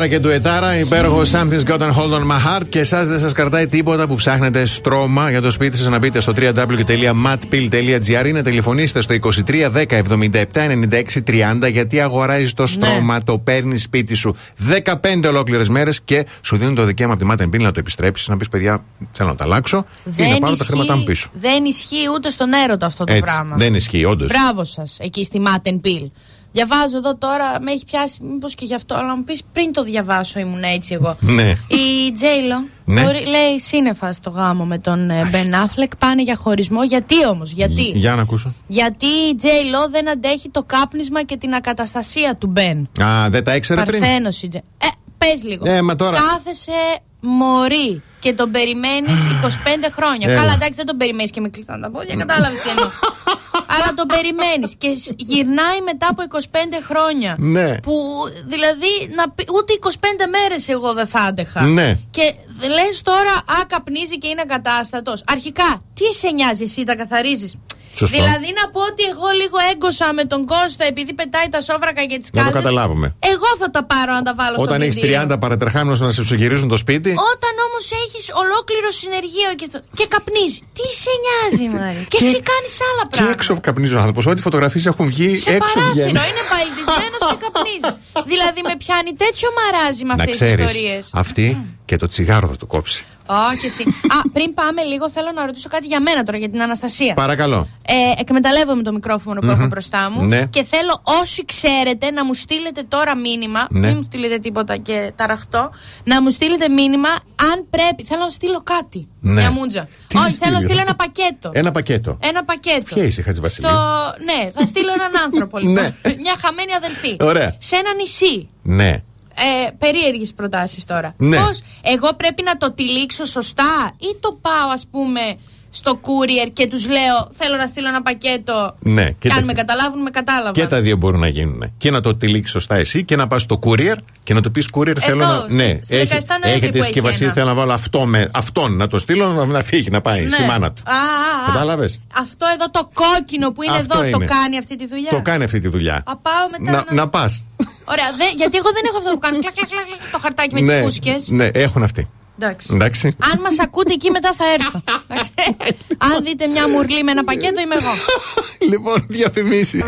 Σολάρα και Ντουετάρα, υπέροχος Something's Gotten Hold on My Heart και εσάς δεν σας κρατάει τίποτα που ψάχνετε στρώμα για το σπίτι σας να μπείτε στο www.matpill.gr ή να τηλεφωνήσετε στο 23 96 30 γιατί αγοράζεις το ναι. στρώμα, ναι. το παίρνεις σπίτι σου 15 ολόκληρες μέρες και σου δίνουν το δικαίωμα από τη Matt να το επιστρέψεις. Να πεις παιδιά, θέλω να τα αλλάξω δεν ή να πάρω τα χρήματά μου πίσω. Δεν ισχύει ούτε στον έρωτα αυτό το Έτσι, πράγμα. Δεν ισχύει, όντως. Μπράβο σας εκεί στη Matt Pill. Διαβάζω εδώ τώρα, με έχει πιάσει μήπως και γι' αυτό, αλλά να μου πεις πριν το διαβάσω ήμουν έτσι εγώ. Ναι. Η Τζέιλο Ναι. λέει σύννεφα στο γάμο με τον Μπεν Αφλεκ. Πάνε για χωρισμό. Γιατί όμως, γιατί; Για να ακούσω. Γιατί η Τζέιλο δεν αντέχει το κάπνισμα και την ακαταστασία του Μπεν. Α, δεν τα ήξερε πριν; Παρθένος η Τζέ. Ε, πες λίγο. Ε, μα τώρα- Κάθεσαι μωρή και τον περιμένεις 25 χρόνια. Έλα. Καλά, εντάξει, δεν τον περιμένεις και με κλειστά τα πόδια, κατάλαβες τι εννοώ. Αλλά τον περιμένεις και σ- γυρνάει μετά από 25 χρόνια. Ναι. Που δηλαδή να πει, ούτε 25 μέρες εγώ δεν θα άντεχα. Ναι. Και λες τώρα, α, καπνίζει και είναι ακατάστατο. Αρχικά, τι σε νοιάζει εσύ, τα καθαρίζεις; Σωστό. Δηλαδή να πω ότι εγώ λίγο έγκωσα με τον Κώστα επειδή πετάει τα σόβρακα και τις Να το κάλτες. καταλάβουμε. Εγώ θα τα πάρω να τα βάλω στο Όταν έχεις πλυντήριο. 30 παρατρεχάμενους να σε συγυρίζουν το σπίτι. Όταν όμω έχεις ολόκληρο συνεργείο και, το- και καπνίζει. Τι σε νοιάζει, Μάρι. Και, εσύ κάνεις άλλα Και πράγματα. έξω καπνίζει ο άνθρωπος. Ό,τι φωτογραφίες έχουν βγει, Σε έξω παράθυρο, βγαίνει. είναι παλιτισμένο και καπνίζει. δηλαδή με πιάνει τέτοιο μαράζι με Να αυτές τις ξέρεις, ιστορίες. αυτή και το τσιγάρο θα του κόψει. Όχι εσύ. Α, πριν πάμε λίγο, θέλω να ρωτήσω κάτι για μένα τώρα, για την Αναστασία. Παρακαλώ. Ε, εκμεταλλεύομαι το μικρόφωνο που Μμμ. έχω μπροστά μου Ναι. και θέλω όσοι ξέρετε να μου στείλετε τώρα μήνυμα. Ναι. Μην μου στείλετε τίποτα και ταραχτώ. Να μου στείλετε μήνυμα αν πρέπει. Θέλω να στείλω κάτι. Ναι. Μια μούτζα. Τι Όχι, να θέλω να στείλεις; στείλω ένα πακέτο. Ένα πακέτο. Ένα πακέτο. Ποια είσαι, Χατζηβασιλείου; Στο... Ναι, θα στείλω έναν άνθρωπο λοιπόν. Ναι. Μια χαμένη αδελφή. Ωραία. Σε ένα νησί. Ναι. Ε, περίεργες προτάσεις τώρα. Ναι. Πώς εγώ πρέπει να το τυλίξω σωστά ή το πάω ας πούμε στο courier και τους λέω θέλω να στείλω ένα πακέτο Ναι. και, Και, αν τα, με καταλάβουν με κατάλαβαν. και τα δύο μπορούν να γίνουν. Και να το τυλίξεις σωστά εσύ και να πας στο courier και να του πεις courier θέλω να. στη- Ναι, στη 17 Νοέμβρη έχετε που έχει συσκευασίε, ένα. θέλω να βάλω αυτό με αυτόν να το στείλω να, να φύγει, να πάει Ναι. στη μάνα του. Α, α, α. Κατάλαβες; Αυτό εδώ το κόκκινο που είναι Αυτό εδώ το είναι. κάνει αυτή τη δουλειά; Το κάνει αυτή τη δουλειά. Α, πάω μετά Να, να- να πας. Ωραία, δε, γιατί εγώ δεν έχω αυτό που κάνω. Κλακ, κλακ, κλακ, κλακ, το χαρτάκι με ναι, τις φούσκες. ναι, έχουν αυτοί. Εντάξει. Εντάξει. Αν μας ακούτε εκεί μετά θα έρθω. Εντάξει. Αν δείτε μια μουρλή με ένα πακέτο είμαι εγώ. λοιπόν, διαφημίσεις.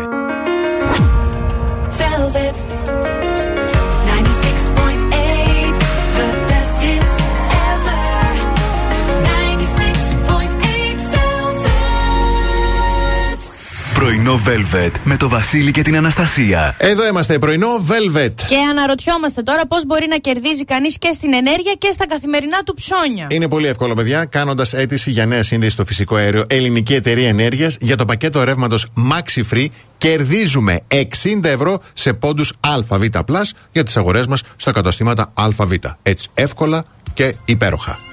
Πρωινό Velvet με το Βασίλη και την Αναστασία. Εδώ είμαστε, πρωινό Velvet. Και αναρωτιόμαστε τώρα πώς μπορεί να κερδίζει κανείς και στην ενέργεια και στα καθημερινά του ψώνια. Είναι πολύ εύκολο, παιδιά. Κάνοντας αίτηση για νέα σύνδεση στο φυσικό αέριο Ελληνική Εταιρεία Ενέργειας για το πακέτο ρεύματος Maxi Free, κερδίζουμε 60 ευρώ σε πόντους ΑΒ για τις αγορές μας στα καταστήματα ΑΒ. Έτσι εύκολα και υπέροχα.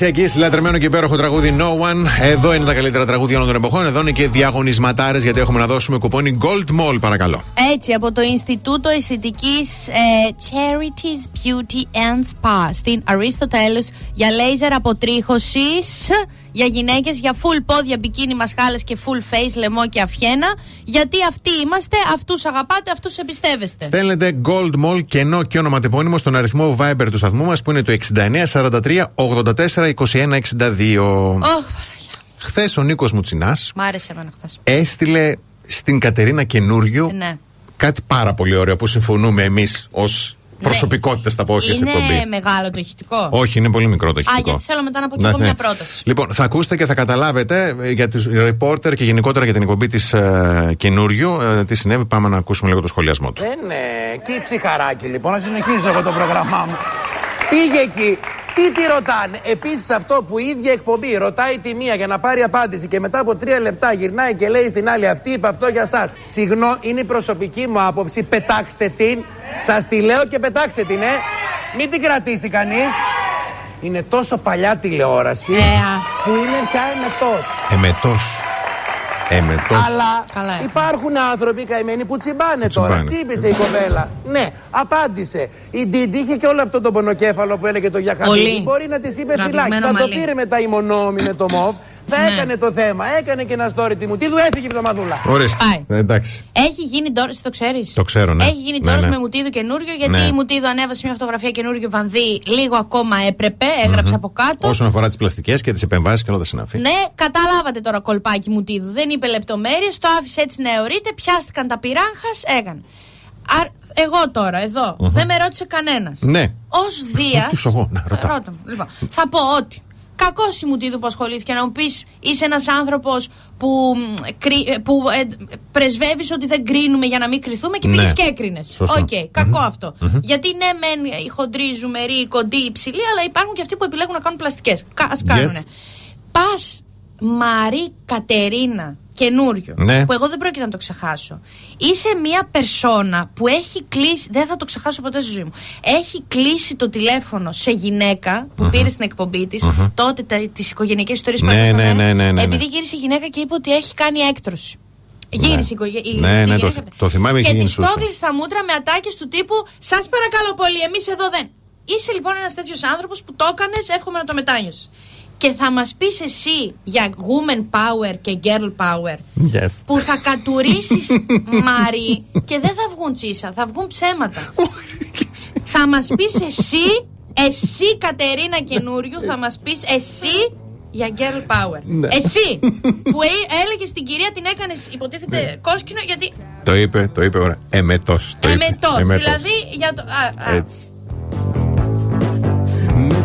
Αλήθεια εκεί, λατρεμένο και υπέροχο τραγούδι No One. Εδώ είναι τα καλύτερα τραγούδια όλων των εποχών. Εδώ είναι και διαγωνισματάρες γιατί έχουμε να δώσουμε κουπόνι Gold Mall, παρακαλώ. Έτσι, από το Ινστιτούτο Αισθητικής ε, Charities Beauty and Spa στην Aristoteles για λέιζερ αποτρίχωσης για γυναίκες, για full πόδια, μπικίνι, μασχάλες και full face, λαιμό και αυχένα. Γιατί αυτοί είμαστε, αυτούς αγαπάτε, αυτούς εμπιστεύεστε. Στέλνετε Gold Mall κενό και ονοματεπώνυμο στον αριθμό Viber του σταθμού μας που είναι το 6943 84 21 62. Ωχ, Χθες ο Νίκος Μουτσινάς μ' άρεσε εμένα χθες. έστειλε στην Κατερίνα Καινούριου Ναι. κάτι πάρα πολύ ωραίο που συμφωνούμε εμείς ως προσωπικότητες, θα πω, όχι ως εκπομπή. Είναι μεγάλο το ηχητικό. Όχι, είναι πολύ μικρό το Α, ηχητικό. γιατί θέλω μετά να πω και Να εγώ θε- μια πρόταση. Λοιπόν, θα ακούσετε και θα καταλάβετε ε, για τους reporter και γενικότερα για την εκπομπή της ε, καινούριου ε, τι συνέβη. Πάμε να ακούσουμε λίγο το σχολιασμό του. Δεν είναι εκεί ψυχαράκι λοιπόν, να συνεχίσω εγώ το πρόγραμμά μου. Πήγε εκεί. Τι τη ρωτάνε; Επίσης αυτό που η ίδια εκπομπή ρωτάει τη μία για να πάρει απάντηση και μετά από τρία λεπτά γυρνάει και λέει στην άλλη αυτή είπε αυτό για εσά. Συγγνώμη, είναι η προσωπική μου άποψη. Πετάξτε την. Σας τη λέω και πετάξτε την, ε. Μην την κρατήσει κανείς. Είναι τόσο παλιά τηλεόραση Ε, που είναι πια εμετός. Εμετός. Εμετό. Αλλά Καλά έκανε. υπάρχουν άνθρωποι καημένοι που τσιμπάνε τώρα. τσιμπάνε. Τσίπησε η κοπέλα. Ναι, απάντησε. Η Ντίντι είχε και όλο αυτό το πονοκέφαλο που έλεγε το Γιαχαντή. Πολύ. Μπορεί να της είπε φυλάκι. Τραβηγμένο Θα το μαλλί. πήρε μετά η μονόμη με το μοβ. Θα Ναι. έκανε το θέμα. Έκανε και ένα story τι μου. Τι του έφυγε η εβδομαδούλα. Ορίστε. Πάει. Ε, εντάξει. Έχει γίνει τώρα, το ξέρεις; Το ξέρω, ναι. Έχει γίνει Ναι, τώρα ναι. με Μουτίδου καινούριο, γιατί Ναι. η Μουτίδου ανέβασε μια φωτογραφία καινούριο βανδύ. Λίγο ακόμα έπρεπε, έγραψε από κάτω. Όσον αφορά τις πλαστικές και τις επεμβάσεις και όλα τα συναφή. Ναι, καταλάβατε τώρα κολπάκι Μουτίδου. Δεν είπε λεπτομέρειες, το άφησε έτσι να αιωρείται, πιάστηκαν τα πυράγχας, έκανε. Α, εγώ τώρα, εδώ, δεν με ρώτησε κανένας. Ναι. Ω Δία. ρωτήσω εγώ, να ρωτάω; Ρώτα μου. Λοιπόν, θα πω ότι. Κακός η Μουτίδου που ασχολήθηκε να μου πεις είσαι ένας άνθρωπος που, μ, κρι- ε, που ε, πρεσβεύεις ότι δεν κρίνουμε για να μην κριθούμε και Ναι. πήγε και έκρινες. Σωστό. Οκ, κακό αυτό. Γιατί ναι, μεν οι χοντροί, ζουμεροί, οι κοντοί, οι ψηλοί, αλλά υπάρχουν και αυτοί που επιλέγουν να κάνουν πλαστικές. Α κάνουνε. Πας μαρή Κατερίνα Καινούργιου, Ναι. που εγώ δεν πρόκειται να το ξεχάσω. Είσαι μια περσόνα που έχει κλείσει, δεν θα το ξεχάσω ποτέ στη ζωή μου, έχει κλείσει το τηλέφωνο σε γυναίκα που πήρε στην εκπομπή της, τότε τις οικογενειακές ιστορίες που Ναι, έκανε στον ναι, αέρα, ναι, ναι, ναι, ναι. επειδή γύρισε η γυναίκα και είπε ότι έχει κάνει έκτρωση. Γύρισε η οικογέ- η- Ναι, η ναι, γυναίκα το- το θυμάμαι, είχε Και γίνει της σούστα. στόχλησε στα μούτρα με ατάκες του τύπου Σας παρακαλώ πολύ, εμείς εδώ δεν. Είσαι λοιπόν ένας τέτοιος άνθρωπος που το έκανες, εύχομαι να το μετάνιωσες. Και θα μας πεις εσύ για woman power και girl power Yes. που θα κατουρίσεις Μάρι και δεν θα βγουν τσίσα, θα βγουν ψέματα. θα μας πεις εσύ, εσύ Κατερίνα καινούριου, θα μας πεις εσύ για girl power. Ναι. Εσύ που έλεγες στην κυρία την έκανες υποτίθεται κόσκινο γιατί. Το είπε, το είπε ωραία. Εμετός. Εμετός, δηλαδή για το. Α, α, Έτσι.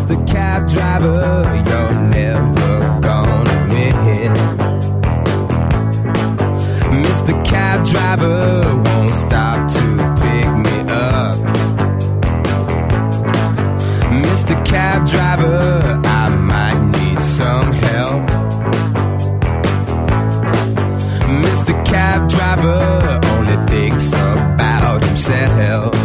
Mr. Cab Driver, you're never gonna win. Mr. Cab Driver won't stop to pick me up. Mr. Cab Driver, I might need some help. Mr. Cab Driver only thinks about himself.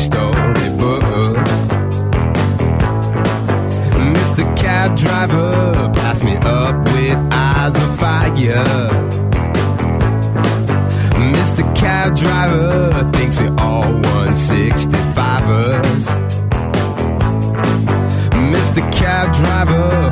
Storybooks. Mr. Cab Driver pass me up with eyes of fire. Mr. Cab Driver thinks we're all 165ers. Mr. Cab Driver,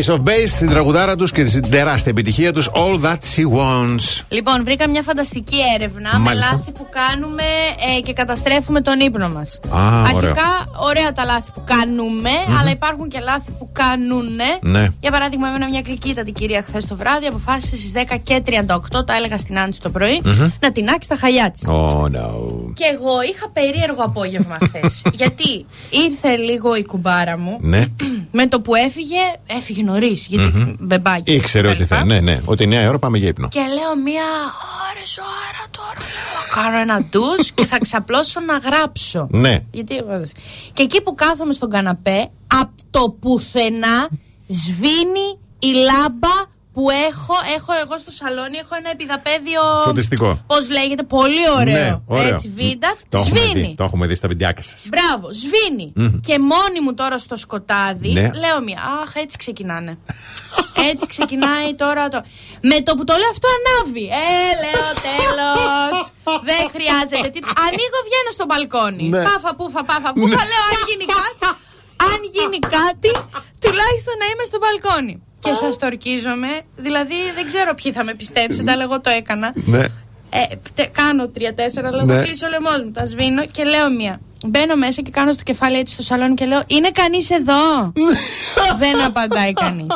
Ace of Base, την τραγουδάρα τους και την τεράστια επιτυχία τους All That She Wants. Λοιπόν, βρήκα μια φανταστική έρευνα με Μάλιστα. λάθη που κάνουμε ε, και καταστρέφουμε τον ύπνο μας. Α, Αρχικά, ωραίο. ωραία τα λάθη που κανουμε αλλά υπάρχουν και λάθη που κάνουν. Ναι. Για παράδειγμα, εμένα μια γλυκύτατη κυρία χθες το βράδυ αποφάσισε στις 10 και 38, τα έλεγα στην Άντση το πρωί, Μμμ. να τεινάξει τα χαλιά της. Oh no. Και εγώ είχα περίεργο απόγευμα χθες. γιατί ήρθε λίγο η κουμπάρα μου. Ναι. Με το που έφυγε, έφυγε νωρίς. Γιατί Μμμ. μπεμπάκι. Ήξερε ότι κτλ. θα. Ναι, ναι. Ότι 9 ώρα πάμε για ύπνο. Και λέω μία ώρα ζωάρα τώρα. Θα κάνω ένα ντους και θα ξαπλώσω να γράψω. Ναι. Γιατί εγώ δεν- Και εκεί που κάθομαι στον καναπέ, από το πουθενά σβήνει η λάμπα που έχω. Έχω εγώ στο σαλόνι, έχω ένα επιδαπέδιο. Φωτιστικό. Πώς λέγεται, πολύ ωραίο. Ναι, ωραίο. Έτσι, vintage. Το έχουμε, σβήνει. δει, το έχουμε δει στα βιντεάκια σας. Μπράβο, σβήνει. Μμμ. Και μόνη μου τώρα στο σκοτάδι, Ναι. λέω μία. Αχ, έτσι ξεκινάνε. έτσι ξεκινάει τώρα το. Με το που το λέω αυτό ανάβει. Ε, λέω τέλος. Δεν χρειάζεται. Τι... Ανοίγω, βγαίνω στο μπαλκόνι. Ναι. Πάφα, πούφα, πάφα, πούφα. Λέω αν γίνει κάτι. Αν γίνει κάτι, τουλάχιστον να είμαι στο μπαλκόνι. Και σας το ορκίζομαι. Δηλαδή δεν ξέρω ποιοι θα με πιστέψετε, αλλά εγώ το έκανα. Ναι. Ε, τε- κάνω τρία-τέσσερα, αλλά Ναι. θα κλείσει ο λαιμό μου. Τα σβήνω και λέω μία. Μπαίνω μέσα και κάνω στο κεφάλι έτσι στο σαλόνι και λέω Είναι κανείς εδώ; Δεν απαντάει κανείς.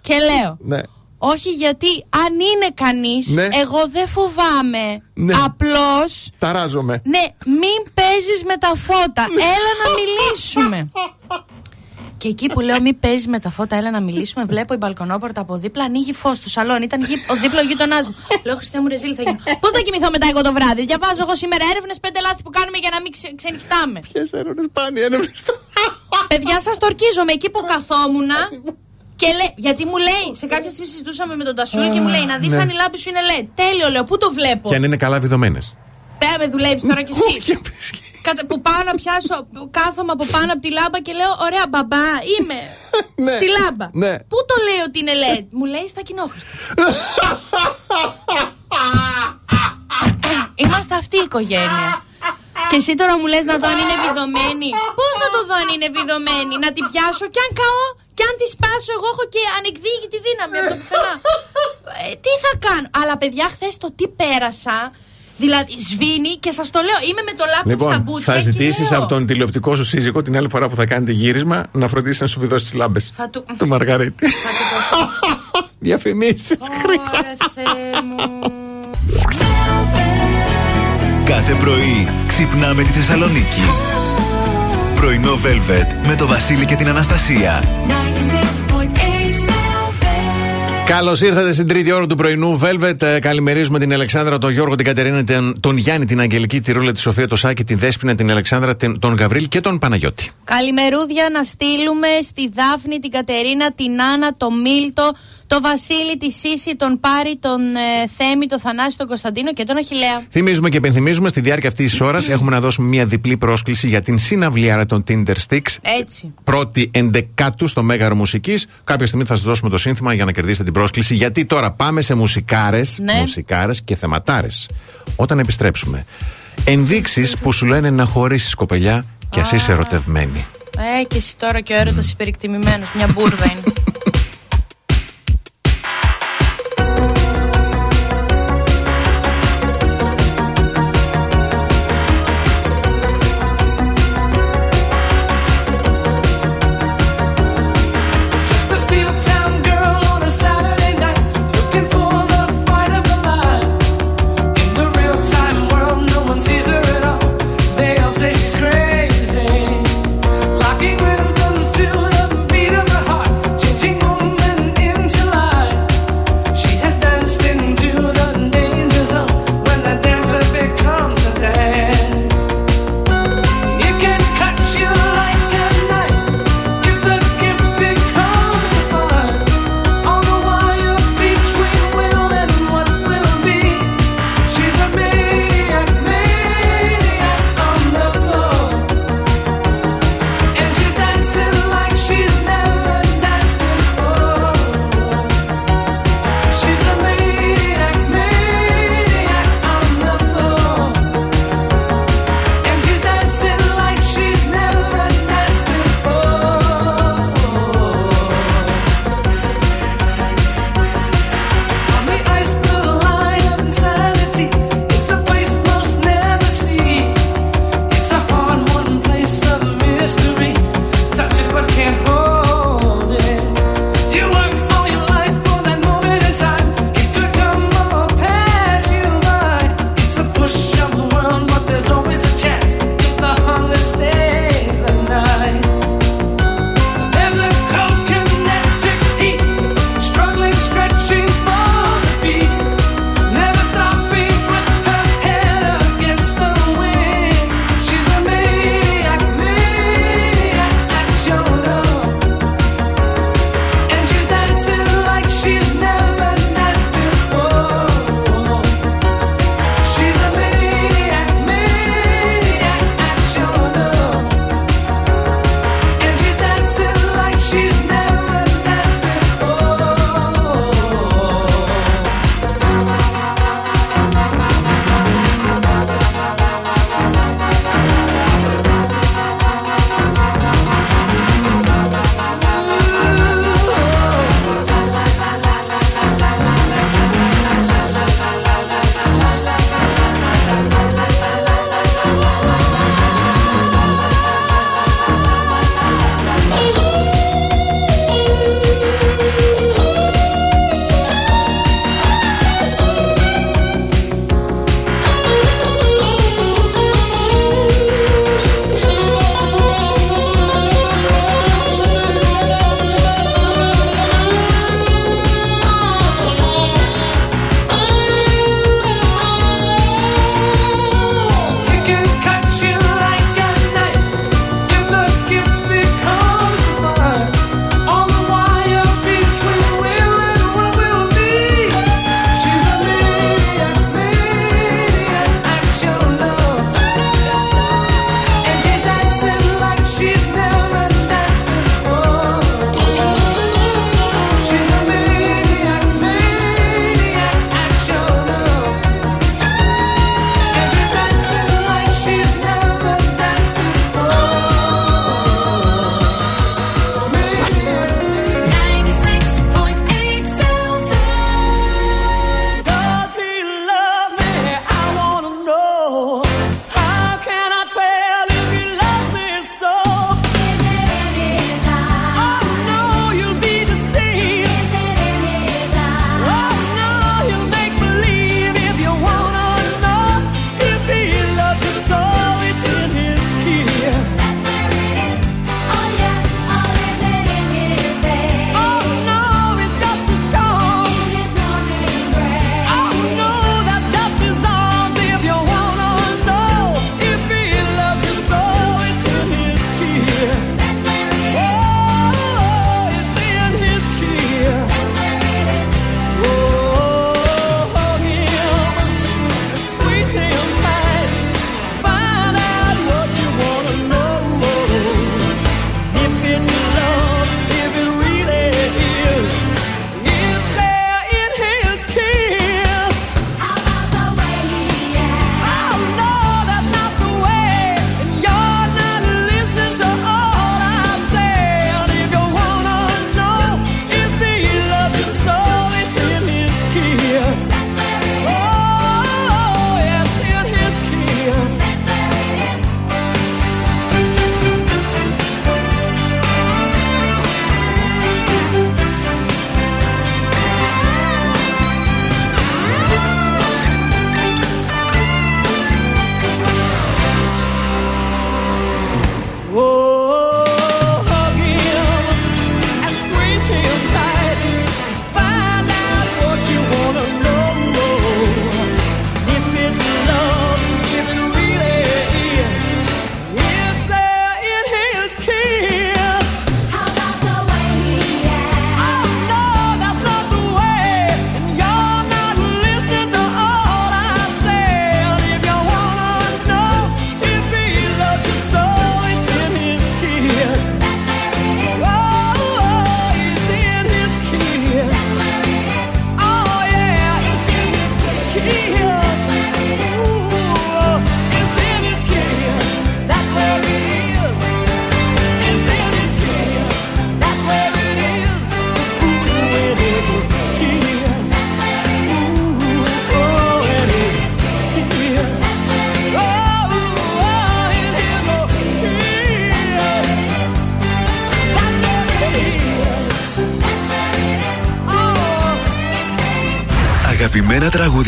και λέω Ναι. Όχι γιατί αν είναι κανείς, Ναι. εγώ δεν φοβάμαι. Ναι. Απλώς. Ταράζομαι. Ναι, μην παίζεις με τα φώτα. Έλα να μιλήσουμε. Και εκεί που λέω, μη παίζεις με τα φώτα, έλα να μιλήσουμε. Βλέπω η μπαλκονόπορτα από δίπλα, ανοίγει φως του σαλόνι. Ήταν γη- ο δίπλο γείτονάς μου. λέω, Χριστέ μου, ρεζίλ θα γίνω. Πώς θα κοιμηθώ μετά εγώ το βράδυ. Διαβάζω εγώ σήμερα έρευνες, πέντε λάθη που κάνουμε για να μην ξε, ξενυχτάμε. Ποιες έρευνες πάνε, έρευνες. Παιδιά, σας το ορκίζομαι εκεί που καθόμουν. Και λέει, γιατί μου λέει, σε κάποια στιγμή συζητούσαμε με τον Τασούλη και μου λέει να δεις ναι. αν η λάμπη σου είναι LED. Τέλειο, λέω, πού το βλέπω; Και αν είναι καλά βιδωμένες. Πέρα με δουλεύεις τώρα κι εσύ. Κατα- που πάω να πιάσω, που κάθομαι από πάνω από τη λάμπα και λέω: Ωραία, μπαμπά, είμαι Ναι. στη λάμπα. Ναι. Πού το λέει ότι είναι LED, μου λέει στα κοινόχρηστα. Είμαστε αυτή η οικογένεια. Και εσύ τώρα μου λες να δω αν είναι βιδωμένη. Πώς να το δω αν είναι βιδωμένη, να την πιάσω και αν καώ και αν τη σπάσω, εγώ έχω και ανεκδίκητη δύναμη από το πουθενά. Ε, τι θα κάνω; Αλλά παιδιά, χθες το τι πέρασα. Δηλαδή, σβήνει και σας το λέω, είμαι με το λάπτοπ στα Λοιπόν, μπούτια. θα και ζητήσεις λέω, από τον τηλεοπτικό σου σύζυγο την άλλη φορά που θα κάνετε γύρισμα να φροντίσει να σου βιδώσει τις λάμπες. Θα του. Του Μαργαρίτη. Θα του πω. Διαφημίσεις. Ωρε Θεέ μου. Κάθε πρωί ξυπνάμε τη Θεσσαλονίκη. Πρωινό Velvet με το Βασίλη και την Αναστασία. 96.8 Καλώς ήρθατε στην τρίτη ώρα του πρωινού Velvet. Ε, Καλημερίζουμε την Αλεξάνδρα, τον Γιώργο, την Κατερίνα, τον, τον Γιάννη, την Αγγελική, τη Ρούλα, τη Σοφία, τον Σάκη, την Δέσπινα, την Αλεξάνδρα, την- τον Γαβρίλ και τον Παναγιώτη. Καλημερούδια να στείλουμε στη Δάφνη, την Κατερίνα, την Άννα, τον Μίλτο, τον Βασίλη, τη Σύση, τον Πάρη, τον ε, Θέμη, τον Θανάση, τον Κωνσταντίνο και τον Αχηλέα. Θυμίζουμε και υπενθυμίζουμε στη διάρκεια αυτής της ώρας έχουμε να δώσουμε μια διπλή πρόσκληση για την συναυλιάρα των Tinder Sticks. Έτσι. Πρώτη εντεκάτου στο Μέγαρο Μουσικής. Κάποια στιγμή θα σας δώσουμε το σύνθημα για να κερδίσετε την πρόσκληση. Γιατί τώρα πάμε σε μουσικάρες Ναι. μουσικάρες και θεματάρες. Όταν επιστρέψουμε, ενδείξεις που σου λένε να χωρίσεις κοπελιά και ας είσαι ερωτευμένη. Ε, και εσύ τώρα και ο έρωτας υπερεκτιμημένος. Μια μπουρδα είναι.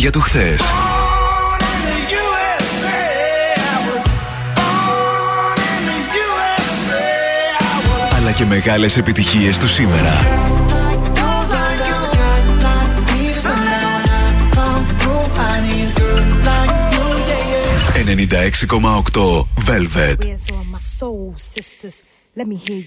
Για του χθες. Αλλά και μεγάλες επιτυχίες του σήμερα. 96,8 Velvet. Let me hear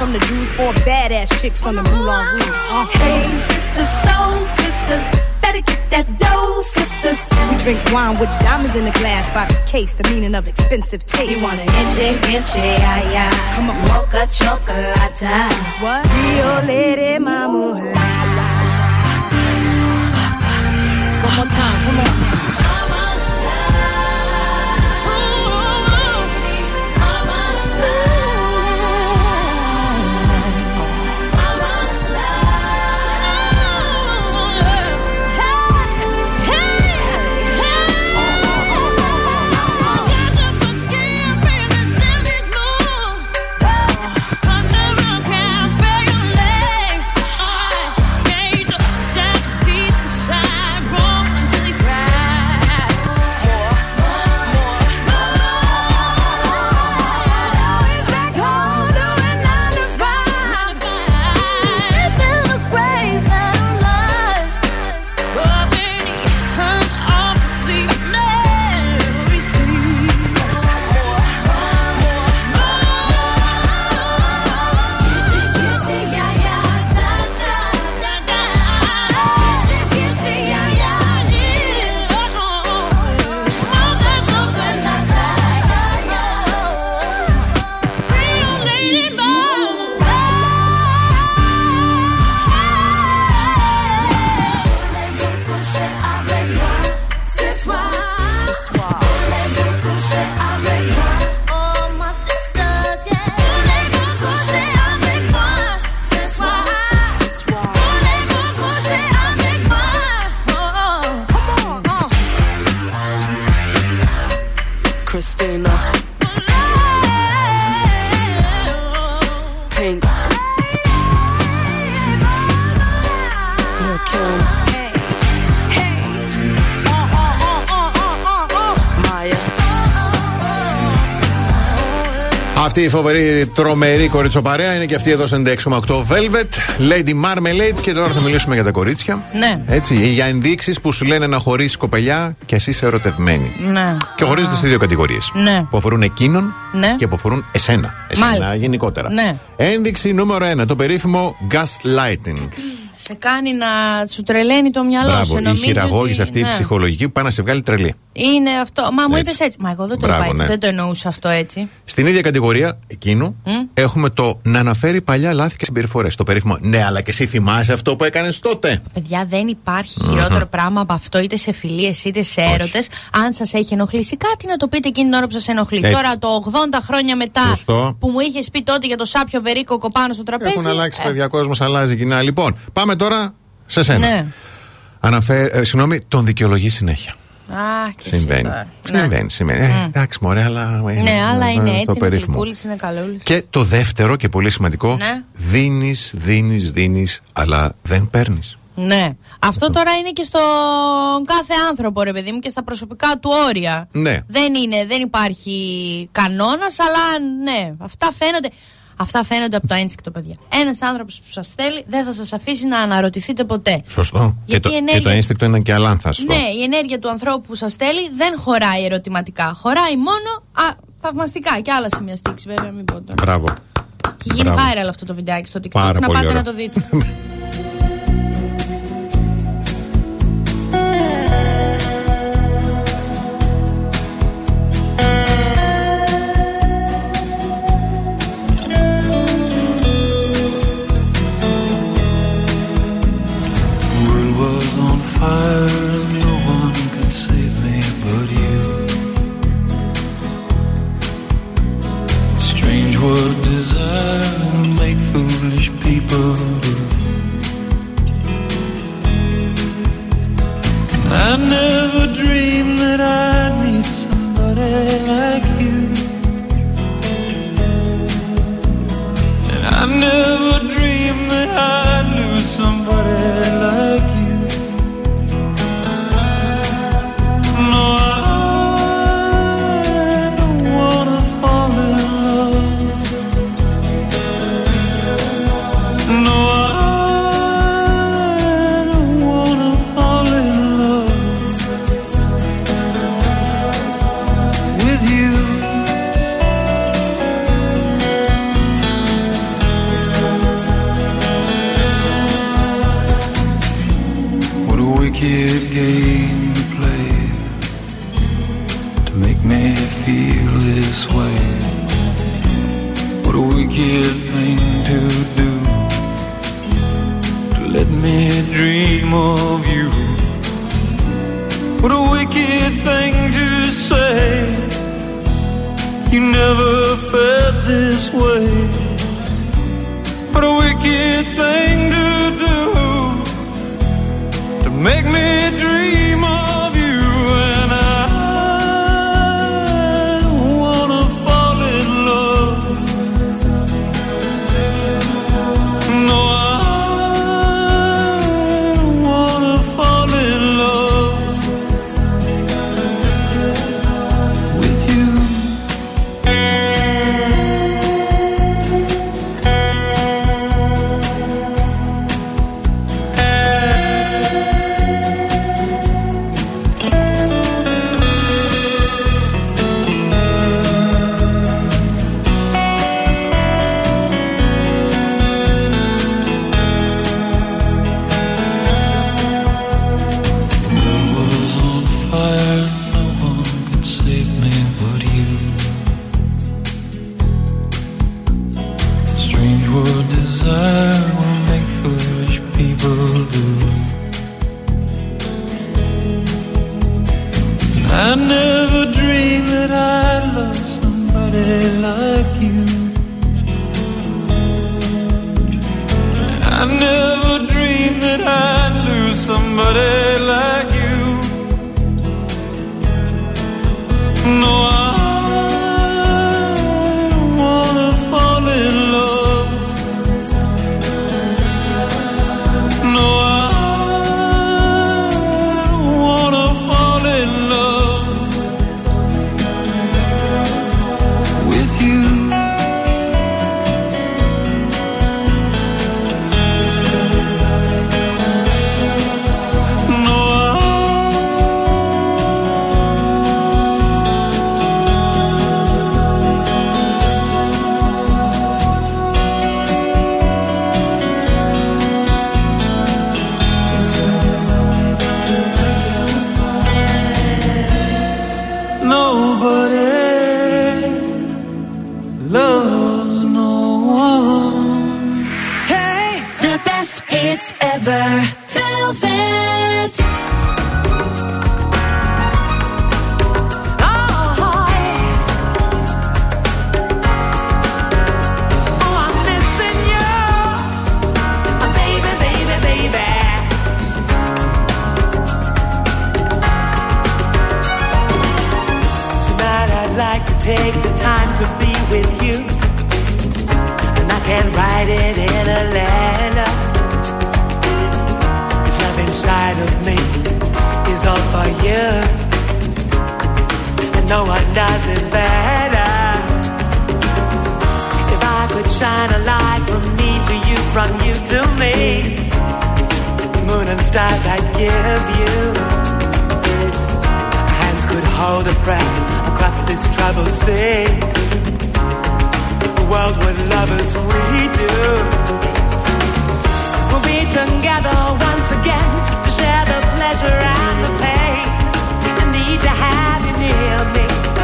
from the Jews, four badass chicks from the Moulin Rouge. Uh, Hey, sisters, soul sisters, better get that dough, sisters. we drink wine with diamonds in the glass by the case, the meaning of expensive taste. You wanna itchy, itchy, yeah, yeah. Come on. Mocha chocolate. What? Φοβερή τρομερή κοριτσοπαρέα είναι και αυτή εδώ στο 96,8 Velvet, Lady Marmalade και τώρα θα μιλήσουμε για τα κορίτσια. Ναι. Έτσι, για ενδείξεις που σου λένε να χωρίσει κοπελιά και εσύ είσαι ερωτευμένη. Ναι. Και χωρίζεται σε δύο κατηγορίες. Ναι. Που αφορούν εκείνον Ναι. και που αφορούν εσένα. Εσένα Μάλιστα. γενικότερα. Ναι. Ένδειξη νούμερο ένα, το περίφημο gaslighting. Σε κάνει να σου τρελαίνει το μυαλό σου. Μπράβο, η νομίζεις χειραγώγηση ότι- αυτή η ναι. ψυχολογική που πάει να σε βγάλει τρελή. Είναι αυτό. Μα μου Έτσι. είπες έτσι. Μα εγώ δεν το Μπράβο, είπα έτσι. ναι. Δεν το εννοούσα αυτό έτσι. Στην ίδια κατηγορία εκείνου Μμ. έχουμε το να αναφέρει παλιά λάθη και συμπεριφορές. Το περίφημο. Ναι, αλλά και εσύ θυμάσαι αυτό που έκανες τότε. Παιδιά, δεν υπάρχει χειρότερο πράγμα από αυτό, είτε σε φιλίες είτε σε έρωτες. Αν σας έχει ενοχλήσει κάτι, να το πείτε εκείνη την ώρα που σας ενοχλεί. Έτσι. Τώρα, το 80 χρόνια μετά Σωστό. που μου είχες πει τότε για το σάπιο βερίκοκο πάνω στο τραπέζι. Έχουν αλλάξει, ε, παιδιά, κόσμος αλλάζει κοινά. Λοιπόν, πάμε τώρα σε σένα. Ναι. Αναφέρει, ε, συγγνώμη, τον δικαιολογεί συνέχεια. Α, και εσύ Συμβαίνει. τώρα. Ναι. Συμβαίνει, συμβαίνει. Ε, εντάξει, μωρέ, αλλά. ε, Ναι, αλλά ε, είναι το έτσι. Είναι περίφημο. γλυκούλη, είναι καλούλης. Και το δεύτερο και πολύ σημαντικό. Ναι. Δίνεις, δίνεις, δίνεις, αλλά δεν παίρνεις. Ναι. Αυτό τώρα είναι και στον κάθε άνθρωπο, ρε παιδί μου, και στα προσωπικά του όρια. Ναι. Δεν είναι, δεν υπάρχει κανόνας, αλλά ναι, αυτά φαίνονται. Αυτά φαίνονται από το ένστικτο, παιδιά. Ένας άνθρωπος που σας θέλει δεν θα σας αφήσει να αναρωτηθείτε ποτέ. Σωστό. Και Γιατί το, η ενέργεια- και το ένστικτο είναι και αλάνθαστο. Ναι, η ενέργεια του ανθρώπου που σας θέλει δεν χωράει ερωτηματικά. Χωράει μόνο α, θαυμαστικά και άλλα σημεία στήξη, βέβαια, μην πω τώρα. Μπράβο. Έχει γίνει Μπράβο. viral αυτό το βιντεάκι στο TikTok. Πάρα να πολύ πάτε ωραίο. να το δείτε. inside of me is all for you. And no one does it better. If I could shine a light from me to you, from you to me, moon and stars I'd give you. Hands could hold a breath across this troubled sea. The world would love us, we do. We'll be together once again to share the pleasure and the pain. I need to have you near me.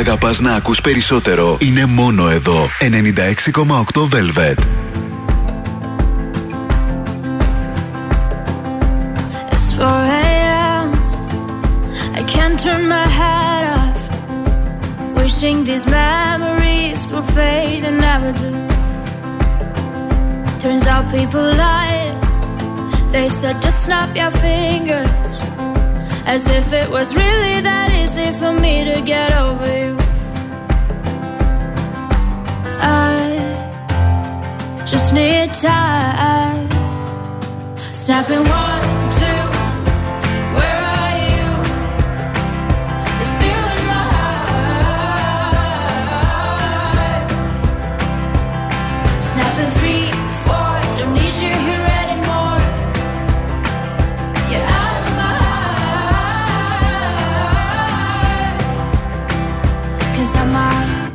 αγαπάς να ακούς περισσότερο είναι μόνο εδώ. 96,8 Velvet. It's 4 a.m. I can't turn my head off. Wishing these memories will fade and never do. Turns out people lie. They said just snap your fingers. As if it was really that easy for me to get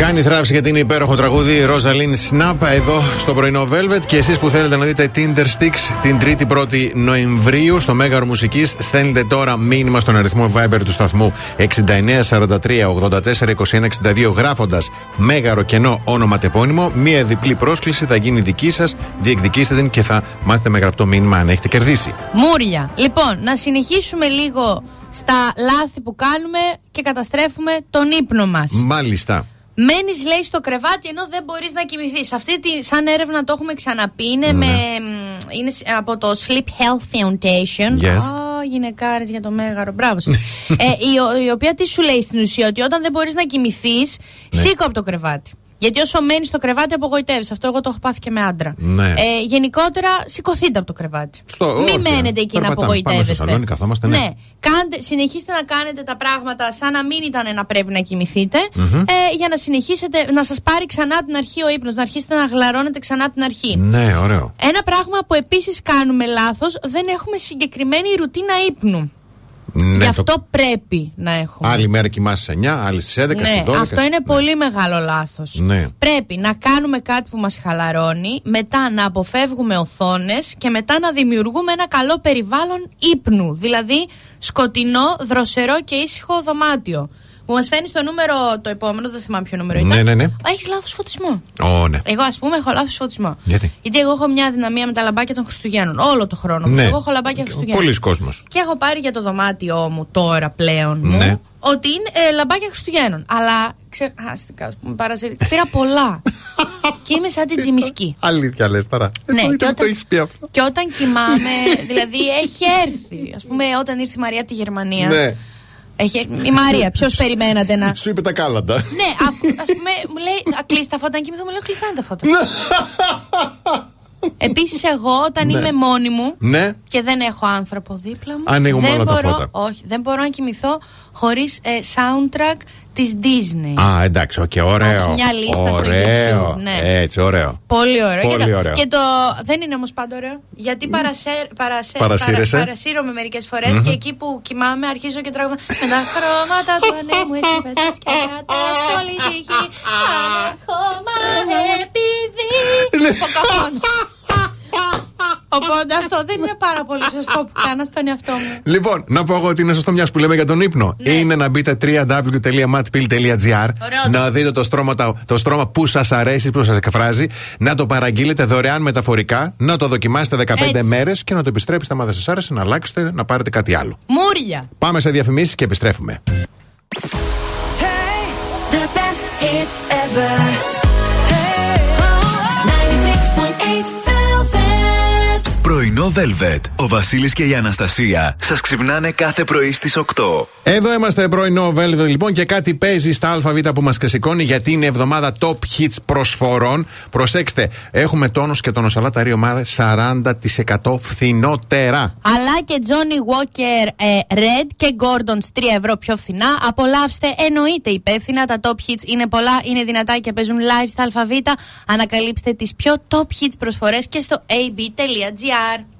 Κάνεις ράψη γιατί είναι υπέροχο τραγούδι Ροζαλίν Σναπ εδώ στο πρωινό Velvet. Και εσείς που θέλετε να δείτε Tinder Sticks την 3η Νοεμβρίου στο Μέγαρο Μουσικής, στέλνετε τώρα μήνυμα στον αριθμό Viber του σταθμού 6943 84 21 62 γράφοντας Μέγαρο κενό όνομα τεπώνυμο. Μία διπλή πρόσκληση θα γίνει δική σας. Διεκδικήστε την και θα μάθετε με γραπτό μήνυμα αν έχετε κερδίσει. Μούρια. Λοιπόν, να συνεχίσουμε λίγο στα λάθη που κάνουμε και καταστρέφουμε τον ύπνο μας. Μάλιστα. Μένεις, λέει, στο κρεβάτι ενώ δεν μπορείς να κοιμηθείς. Αυτή τη, σαν έρευνα το έχουμε ξαναπεί. Είναι, με, μ, είναι σ- από το Sleep Health Foundation. Yes. Α, γυναικάρες για το μέγαρο. Μπράβο. σας. ε, η, ο- η οποία τι σου λέει στην ουσία, ότι όταν δεν μπορείς να κοιμηθείς, Ναι. σήκω από το κρεβάτι. Γιατί όσο μένεις στο κρεβάτι, απογοητεύεις. Αυτό εγώ το έχω πάθει και με άντρα. Ναι. Ε, γενικότερα, σηκωθείτε από το κρεβάτι. Στο- Μην όχι, μένετε εκεί να περπατάμε. Πάμε απογοητεύεστε. στο σαλόνι, καθόμαστε, ναι. Κάντε, συνεχίστε να κάνετε τα πράγματα σαν να μην ήταν να πρέπει να κοιμηθείτε. Μμμ. Ε, για να συνεχίσετε να σας πάρει ξανά από την αρχή ο ύπνος, να αρχίσετε να γλαρώνετε ξανά από την αρχή. Ναι, ωραίο. Ένα πράγμα που επίσης κάνουμε λάθος, δεν έχουμε συγκεκριμένη ρουτίνα ύπνου. Ναι, Γι' το- αυτό πρέπει να έχουμε. Άλλη μέρα κοιμάσαι στι 9, άλλη στις 11, ναι, στις 12. αυτό είναι πολύ μεγάλο λάθος. Ναι. Πρέπει να κάνουμε κάτι που μας χαλαρώνει, μετά να αποφεύγουμε οθόνες και μετά να δημιουργούμε ένα καλό περιβάλλον ύπνου. Δηλαδή σκοτεινό, δροσερό και ήσυχο δωμάτιο. Που μας φαίνει στο νούμερο το επόμενο, δεν θυμάμαι ποιο νούμερο ήταν. Ναι, ναι, ναι. Έχεις λάθος φωτισμό. Ω, ναι. Εγώ, ας πούμε, έχω λάθος φωτισμό. Γιατί; Γιατί εγώ έχω μια δυναμία με τα λαμπάκια των Χριστουγέννων. Όλο το χρόνο. μου. Ναι. Εγώ έχω λαμπάκια Χριστουγέννων. Πολλοί κόσμος. Και έχω πάρει για το δωμάτιό μου τώρα πλέον μου Ναι. ότι είναι ε, λαμπάκια Χριστουγέννων. Αλλά ξεχάστηκα, ας πούμε, παρασύρ... Πήρα πολλά. και είμαι σαν την Τζιμισκή. Αλήθεια λες τώρα. Ναι, Εδώ και το όταν- έχεις πει αυτό. Και όταν κοιμάμαι, δηλαδή έχει έρθει. Α πούμε, όταν ήρθε η Μαρία από τη Γερμανία. Ναι. Έχει, έρθει- η Μαρία, ποιος περιμένατε να. Σου είπε τα κάλαντα. ναι, ας πούμε, μου λέει, «Α, κλείσει τα φώτα. Αν κοιμηθώ, μου λέει, κλειστά είναι τα φώτα. Επίσης, εγώ όταν Ναι. είμαι μόνη μου Ναι. και δεν έχω άνθρωπο δίπλα μου. Ανοίγουμε δεν όλα τα μπορώ, φώτα. Όχι, δεν μπορώ να κοιμηθώ χωρίς soundtrack της Disney. Α, εντάξει, οκ, ωραίο. Έχει μια λίστα στο ωραίο. YouTube, ναι. Έτσι, ωραίο. Πολύ ωραίο. Πολύ και, το, ωραίο. και το. Δεν είναι όμως πάντα ωραίο. Γιατί παρασέ, παρασέ, Παρασύρεσαι. παρα, παρασύρομαι μερικές φορές Μμμ. και εκεί που κοιμάμαι αρχίζω και τραγουδώ. Με τα χρώματα του ανέμου, εσύ πετάς και κρατάς όλη τη γη. Ανέχομαι επειδή. Ποκαχόντας. Οπότε αυτό δεν είναι πάρα πολύ σωστό που κάνω στον εαυτό μου. Λοιπόν, να πω εγώ ότι είναι σωστό μιας που λέμε για τον ύπνο. Ναι. Είναι να μπείτε www.matpil.gr να δείτε το στρώμα, τα- το στρώμα που σας αρέσει, που σας εκφράζει, να το παραγγείλετε δωρεάν μεταφορικά, να το δοκιμάσετε 15 Έτσι. μέρες και να το επιστρέψετε άμα δεν σας άρεσε, να αλλάξετε, να πάρετε κάτι άλλο. Μούρια. Πάμε σε διαφημίσεις και επιστρέφουμε. The best hits ever. Πρωινό Velvet. Ο Βασίλης και η Αναστασία σας ξυπνάνε κάθε πρωί στις 8. Εδώ είμαστε πρωινό Velvet λοιπόν και κάτι παίζει στα ΑΒ που μας ξεσηκώνει γιατί είναι εβδομάδα top hits προσφορών. Προσέξτε, έχουμε τόνο και τον Οσαλάτα Ρίο Μάρ 40% φθηνότερα. Αλλά και Johnny Walker ε, Red και Gordon's 3 ευρώ πιο φθηνά. Απολαύστε εννοείται υπεύθυνα. Τα top hits είναι πολλά, είναι δυνατά και παίζουν live στα ΑΒ. Ανακαλύψτε τις πιο top hits προσφορές και στο ab.gr. escuchar.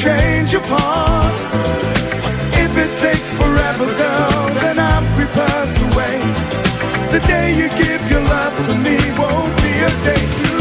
change your part. If it takes forever, girl, then I'm prepared to wait. The day you give your love to me won't be a day too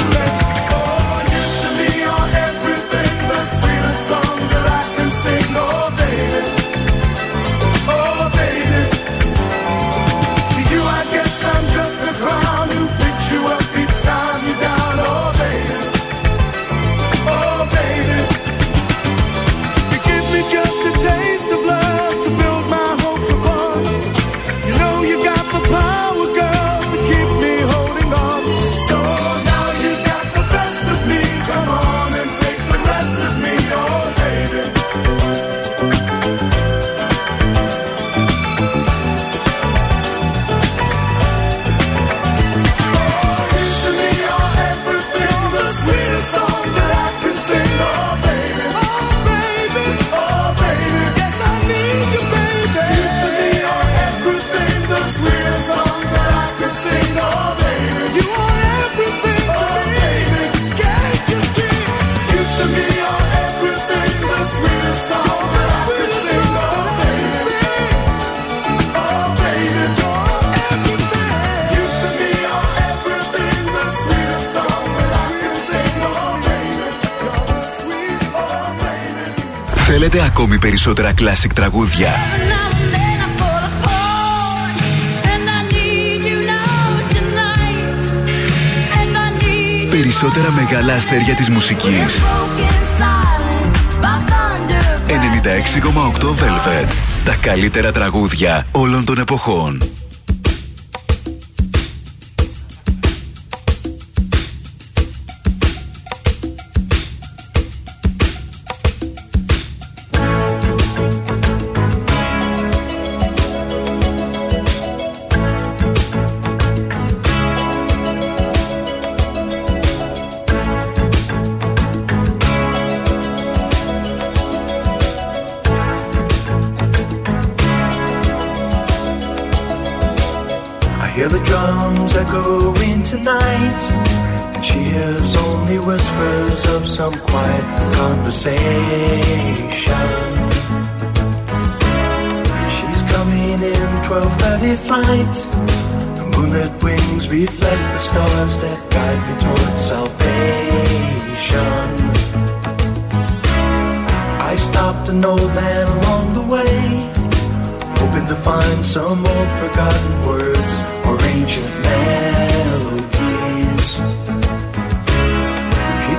θέλετε ακόμη περισσότερα κλασικ τραγούδια; Περισσότερα μεγάλα αστέρια της μουσικής. 96,8 Velvet. Τα καλύτερα τραγούδια όλων των εποχών.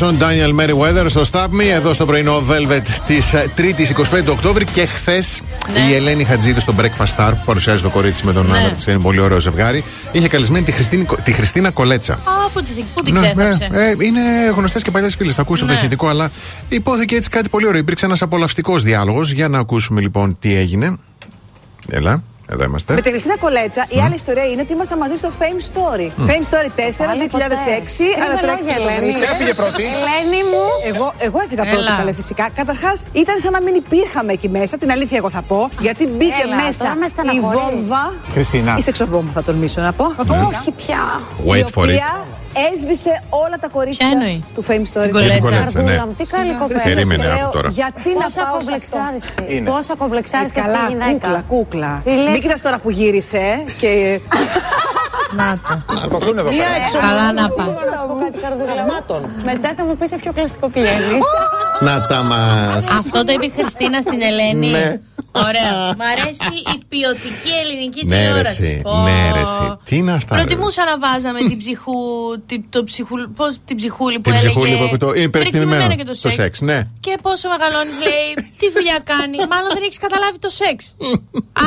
Ronson, Daniel Merriweather στο Stop Me, εδώ στο πρωινό Velvet της 3η 25 Οκτώβρη και χθες η Ελένη Χατζίδη στο Breakfast Star που παρουσιάζει το κορίτσι με τον Ναι. άντρα της. Είναι πολύ ωραίο ζευγάρι. Είχε καλεσμένη τη, Χριστίνη, τη Χριστίνα Κολέτσα. Α, πού τη, πού την Ναι, ξέθαψε. ναι, ε, είναι γνωστές και παλιές φίλες. Θα ακούσουμε Ναι. το ηχητικό, αλλά υπόθηκε έτσι κάτι πολύ ωραίο. Υπήρξε ένας απολαυστικός διάλογος. Για να ακούσουμε λοιπόν τι έγινε. Έλα, εδώ είμαστε. Με τη Χριστίνα Κολέτσα, η άλλη ιστορία είναι ότι ήμασταν μαζί στο Fame Story. Fame Story 4, 2006, ανατρέξει στο Ελένη. Twitter. Ποια πήγε πρώτη; Ελένη μου. Εγώ, εγώ έφυγα Έλα. πρώτη, καλέ φυσικά. Καταρχάς, ήταν σαν να μην υπήρχαμε εκεί μέσα. Την αλήθεια, εγώ θα πω. Γιατί μπήκε Έλα, μέσα τώρα με η στεναχωρείς. βόμβα. Χριστίνα. Η σεξοβόμβα, θα τολμήσω να πω. Όχι πια. Wait η for οποία έσβησε όλα τα κορίτσια του Fame Story. Την Κολέτσα. Την Κολέτσα, ναι. Τι καλή κοπέλα. Περίμενε, Λέω, άκου τώρα. Γιατί να Πόσα πάω σε κομπλεξάριστη. αυτό. Είναι. Πόσα κομπλεξάριστη Ε, αυτή καλά, η γυναίκα. Κούκλα, κούκλα. Τι λες; Μην κοιτάς τώρα που γύρισε ε, και Να το. Μία Καλά να πάει. Να σου πω κάτι καρδιογραμμάτων. Μετά θα μου πεις σε ποιο κλαστικό πηγαίνεις. Να τα μας. Αυτό το είπε η Χριστίνα στην Ελένη. Ναι. Ωραία. Μ' αρέσει η ποιοτική ελληνική Ναι, ρε, τηλεόραση. εσύ. Πω. Ναι, ρε, εσύ. Τι είναι αυτά. ρε. Προτιμούσα να βάζαμε την ψυχού, την, το ψυχούλ, πώς, την ψυχούλη που Την έλεγε. ψυχούλη που είπε το. Είναι υπερεκτιμημένο. και το Το σεξ. σεξ, ναι. Και πόσο μεγαλώνεις, λέει, τι δουλειά κάνει. Μάλλον δεν έχεις καταλάβει το σεξ.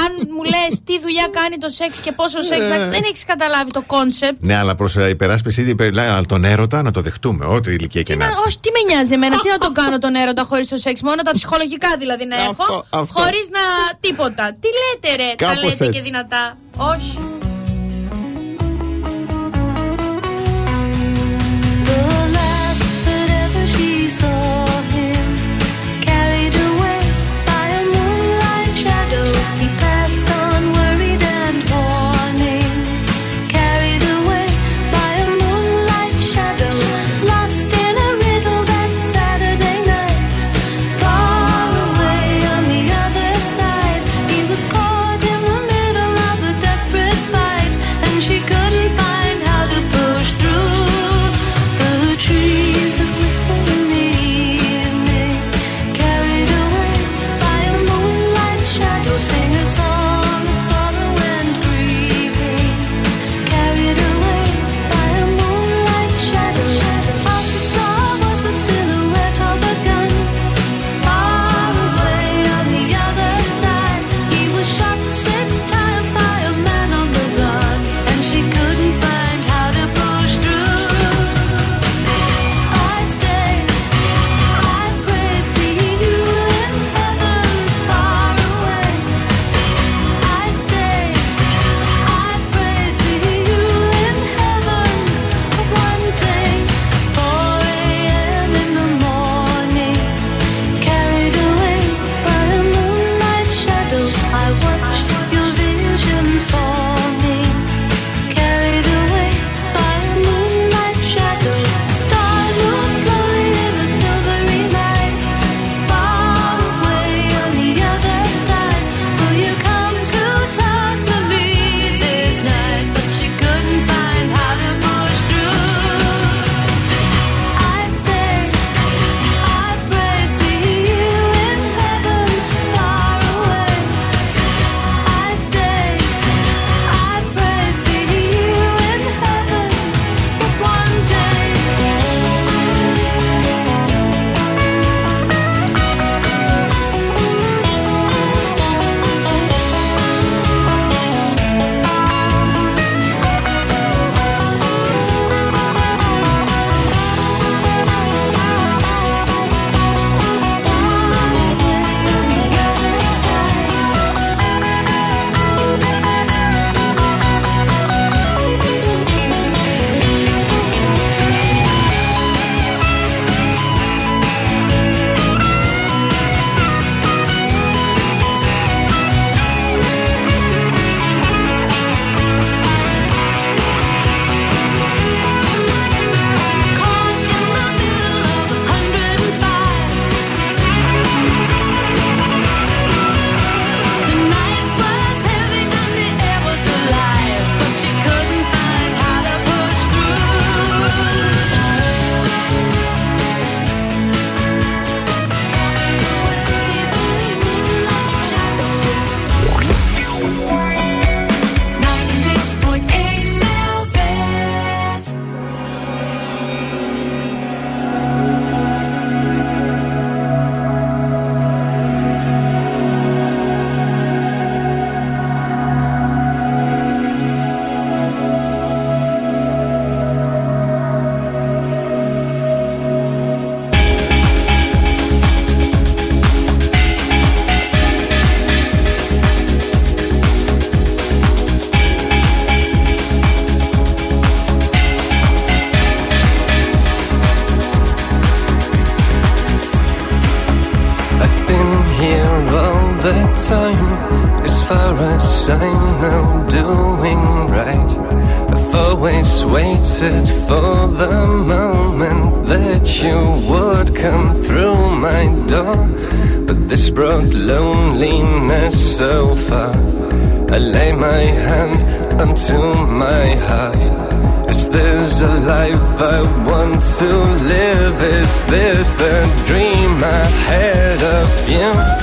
Αν μου λες τι δουλειά κάνει το σεξ και πόσο σεξ, Ε. δεν έχεις καταλάβει το concept. Ναι, αλλά προς υπεράσπιση ήδη υπερ- λέει, αλλά τον έρωτα να το δεχτούμε. Ό,τι ηλικία και να Μα, έχει. όχι, τι με νοιάζει εμένα, τι να τον κάνω τον έρωτα χωρίς το σεξ, μόνο τα ψυχολογικά δηλαδή να έχω. αυτό. Χωρίς να τίποτα. Τι λέτε, ρε, τα Κάπως λέτε και έτσι. δυνατά. Όχι. To live? Is this the dream I had of you?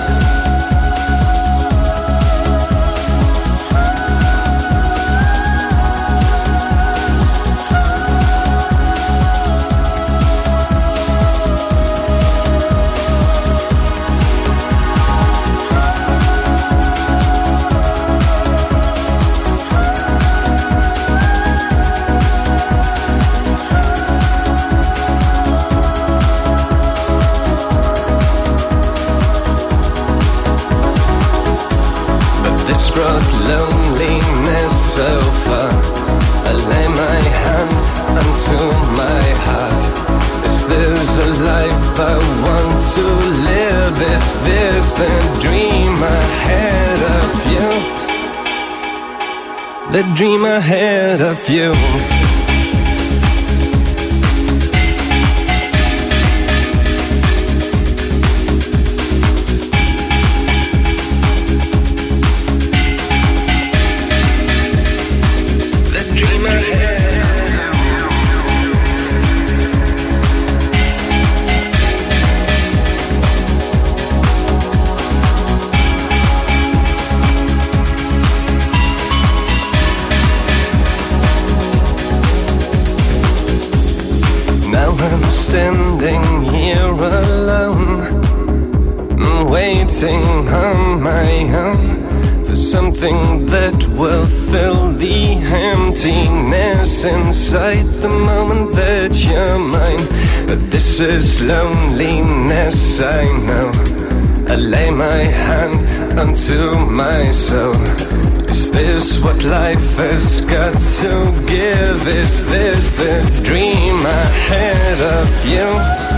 Onto my soul. Is this what life has got to give? Is this the dream I had of you?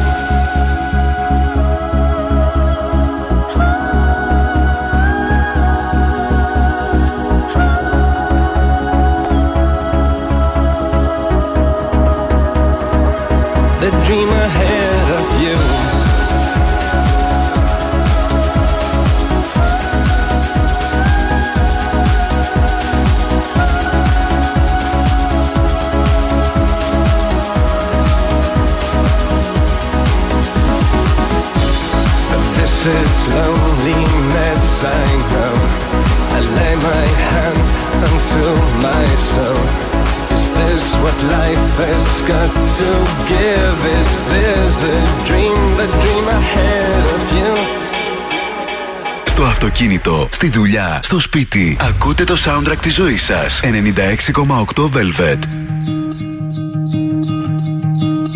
Αυτοκίνητο, στη δουλειά, στο σπίτι. Ακούτε το soundtrack της ζωής σας. 96,8 Velvet.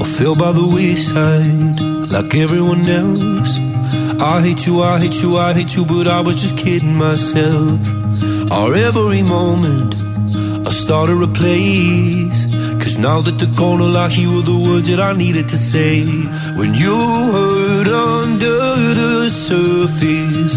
I fell by the wayside like everyone else. I hate you, I hate you, I hate you, but I was just kidding myself. Our every moment I started a place. Cause now that they're gone, all I hear were the words that I needed to say. When you hurt under the surface,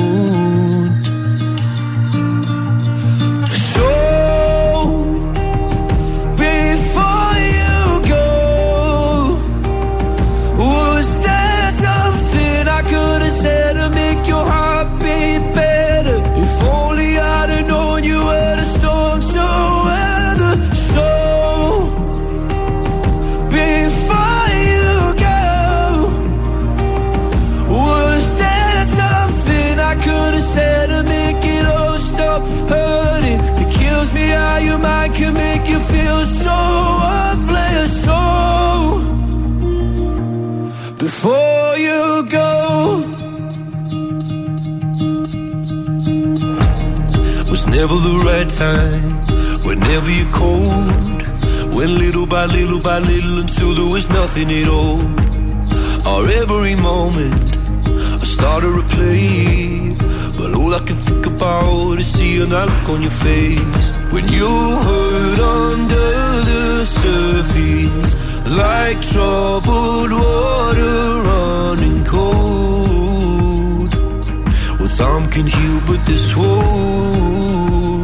Never the right time. Whenever you're cold, went little by little by little until there was nothing at all. Our every moment I started to play But all I can think about is seeing that look on your face When you hurt under the surface, like troubled water running cold. Some can heal, but this won't.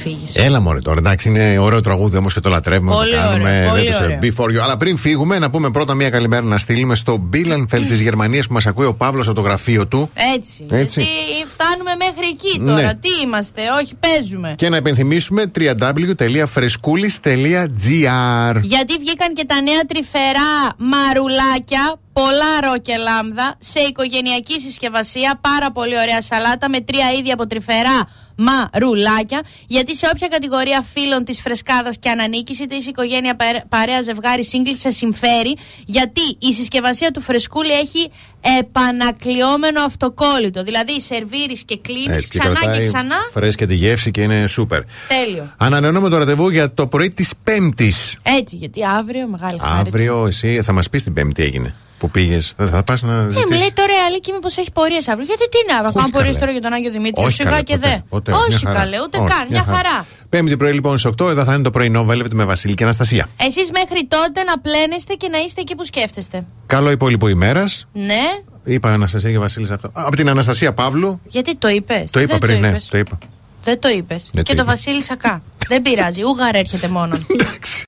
Φύγεις. Έλα μωρέ τώρα, εντάξει, είναι ωραίο τραγούδι όμως και το λατρεύουμε. Πολύ το κάνουμε, ωραίο, πολύ δεν το σε- ωραίο. Before you. Αλλά πριν φύγουμε, να πούμε πρώτα μία καλημέρα να στείλουμε στο Bielefeld της Γερμανίας που μας ακούει ο Παύλος από το γραφείο του. Έτσι. Έτσι. Γιατί φτάνουμε μέχρι εκεί τώρα. Ναι. Τι είμαστε, όχι, παίζουμε. Και να υπενθυμίσουμε www.freskulis.gr Γιατί βγήκαν και τα νέα τρυφερά μαρουλάκια, πολλά ρο και λάμδα, σε οικογενειακή συσκευασία, πάρα πολύ ωραία σαλάτα με τρία είδη από τρυφερά μαρουλάκια. Γιατί σε όποια κατηγορία φίλων της φρεσκάδας και αν ανήκει, είτε είσαι οικογένεια, παρέ- παρέα, ζευγάρι, σύγκλι, σε συμφέρει. Γιατί η συσκευασία του φρεσκούλη έχει επανακλειόμενο αυτοκόλλητο. Δηλαδή σερβίρεις και κλείνει Έτσι, και ξανά και κρατάει ξανά. Φρέσκια τη γεύση και είναι σούπερ. Τέλειο. Ανανεώνουμε το ραντεβού για το πρωί της Πέμπτης. Έτσι, γιατί αύριο μεγάλη χάρη. Αύριο εσύ θα μας πεις την Πέμπτη τι έγινε. Που πήγες, θα, θα πας να. Ε, μου ζητήσεις; λέει τώρα η Αλίκη μήπως έχει πορείες αύριο. Γιατί τι είναι αύριο, θα Όχι, πάμε πορείες καλέ. τώρα για τον Άγιο Δημήτριο. Όχι Σιγά καλέ, και ποτέ, δε. ποτέ, μια Όχι χαρά. καλέ, ούτε Όχι, καν. μια Μια χαρά. Πέμπτη πρωί λοιπόν στις 8 εδώ θα είναι το πρωινό Velvet με Βασίλη και Αναστασία. Εσείς μέχρι τότε να πλένεστε και να είστε εκεί που σκέφτεστε. Καλό υπόλοιπο ημέρας. Ναι, Είπα Αναστασία και Βασίλη αυτό. Από την Αναστασία Παύλου. γιατί το είπες; Το είπα πριν, ναι, το είπα. Δεν το είπες. Δεν Και το το είπα. Βασίλη Σακά. Δεν πειράζει, ούγαρ έρχεται μόνο.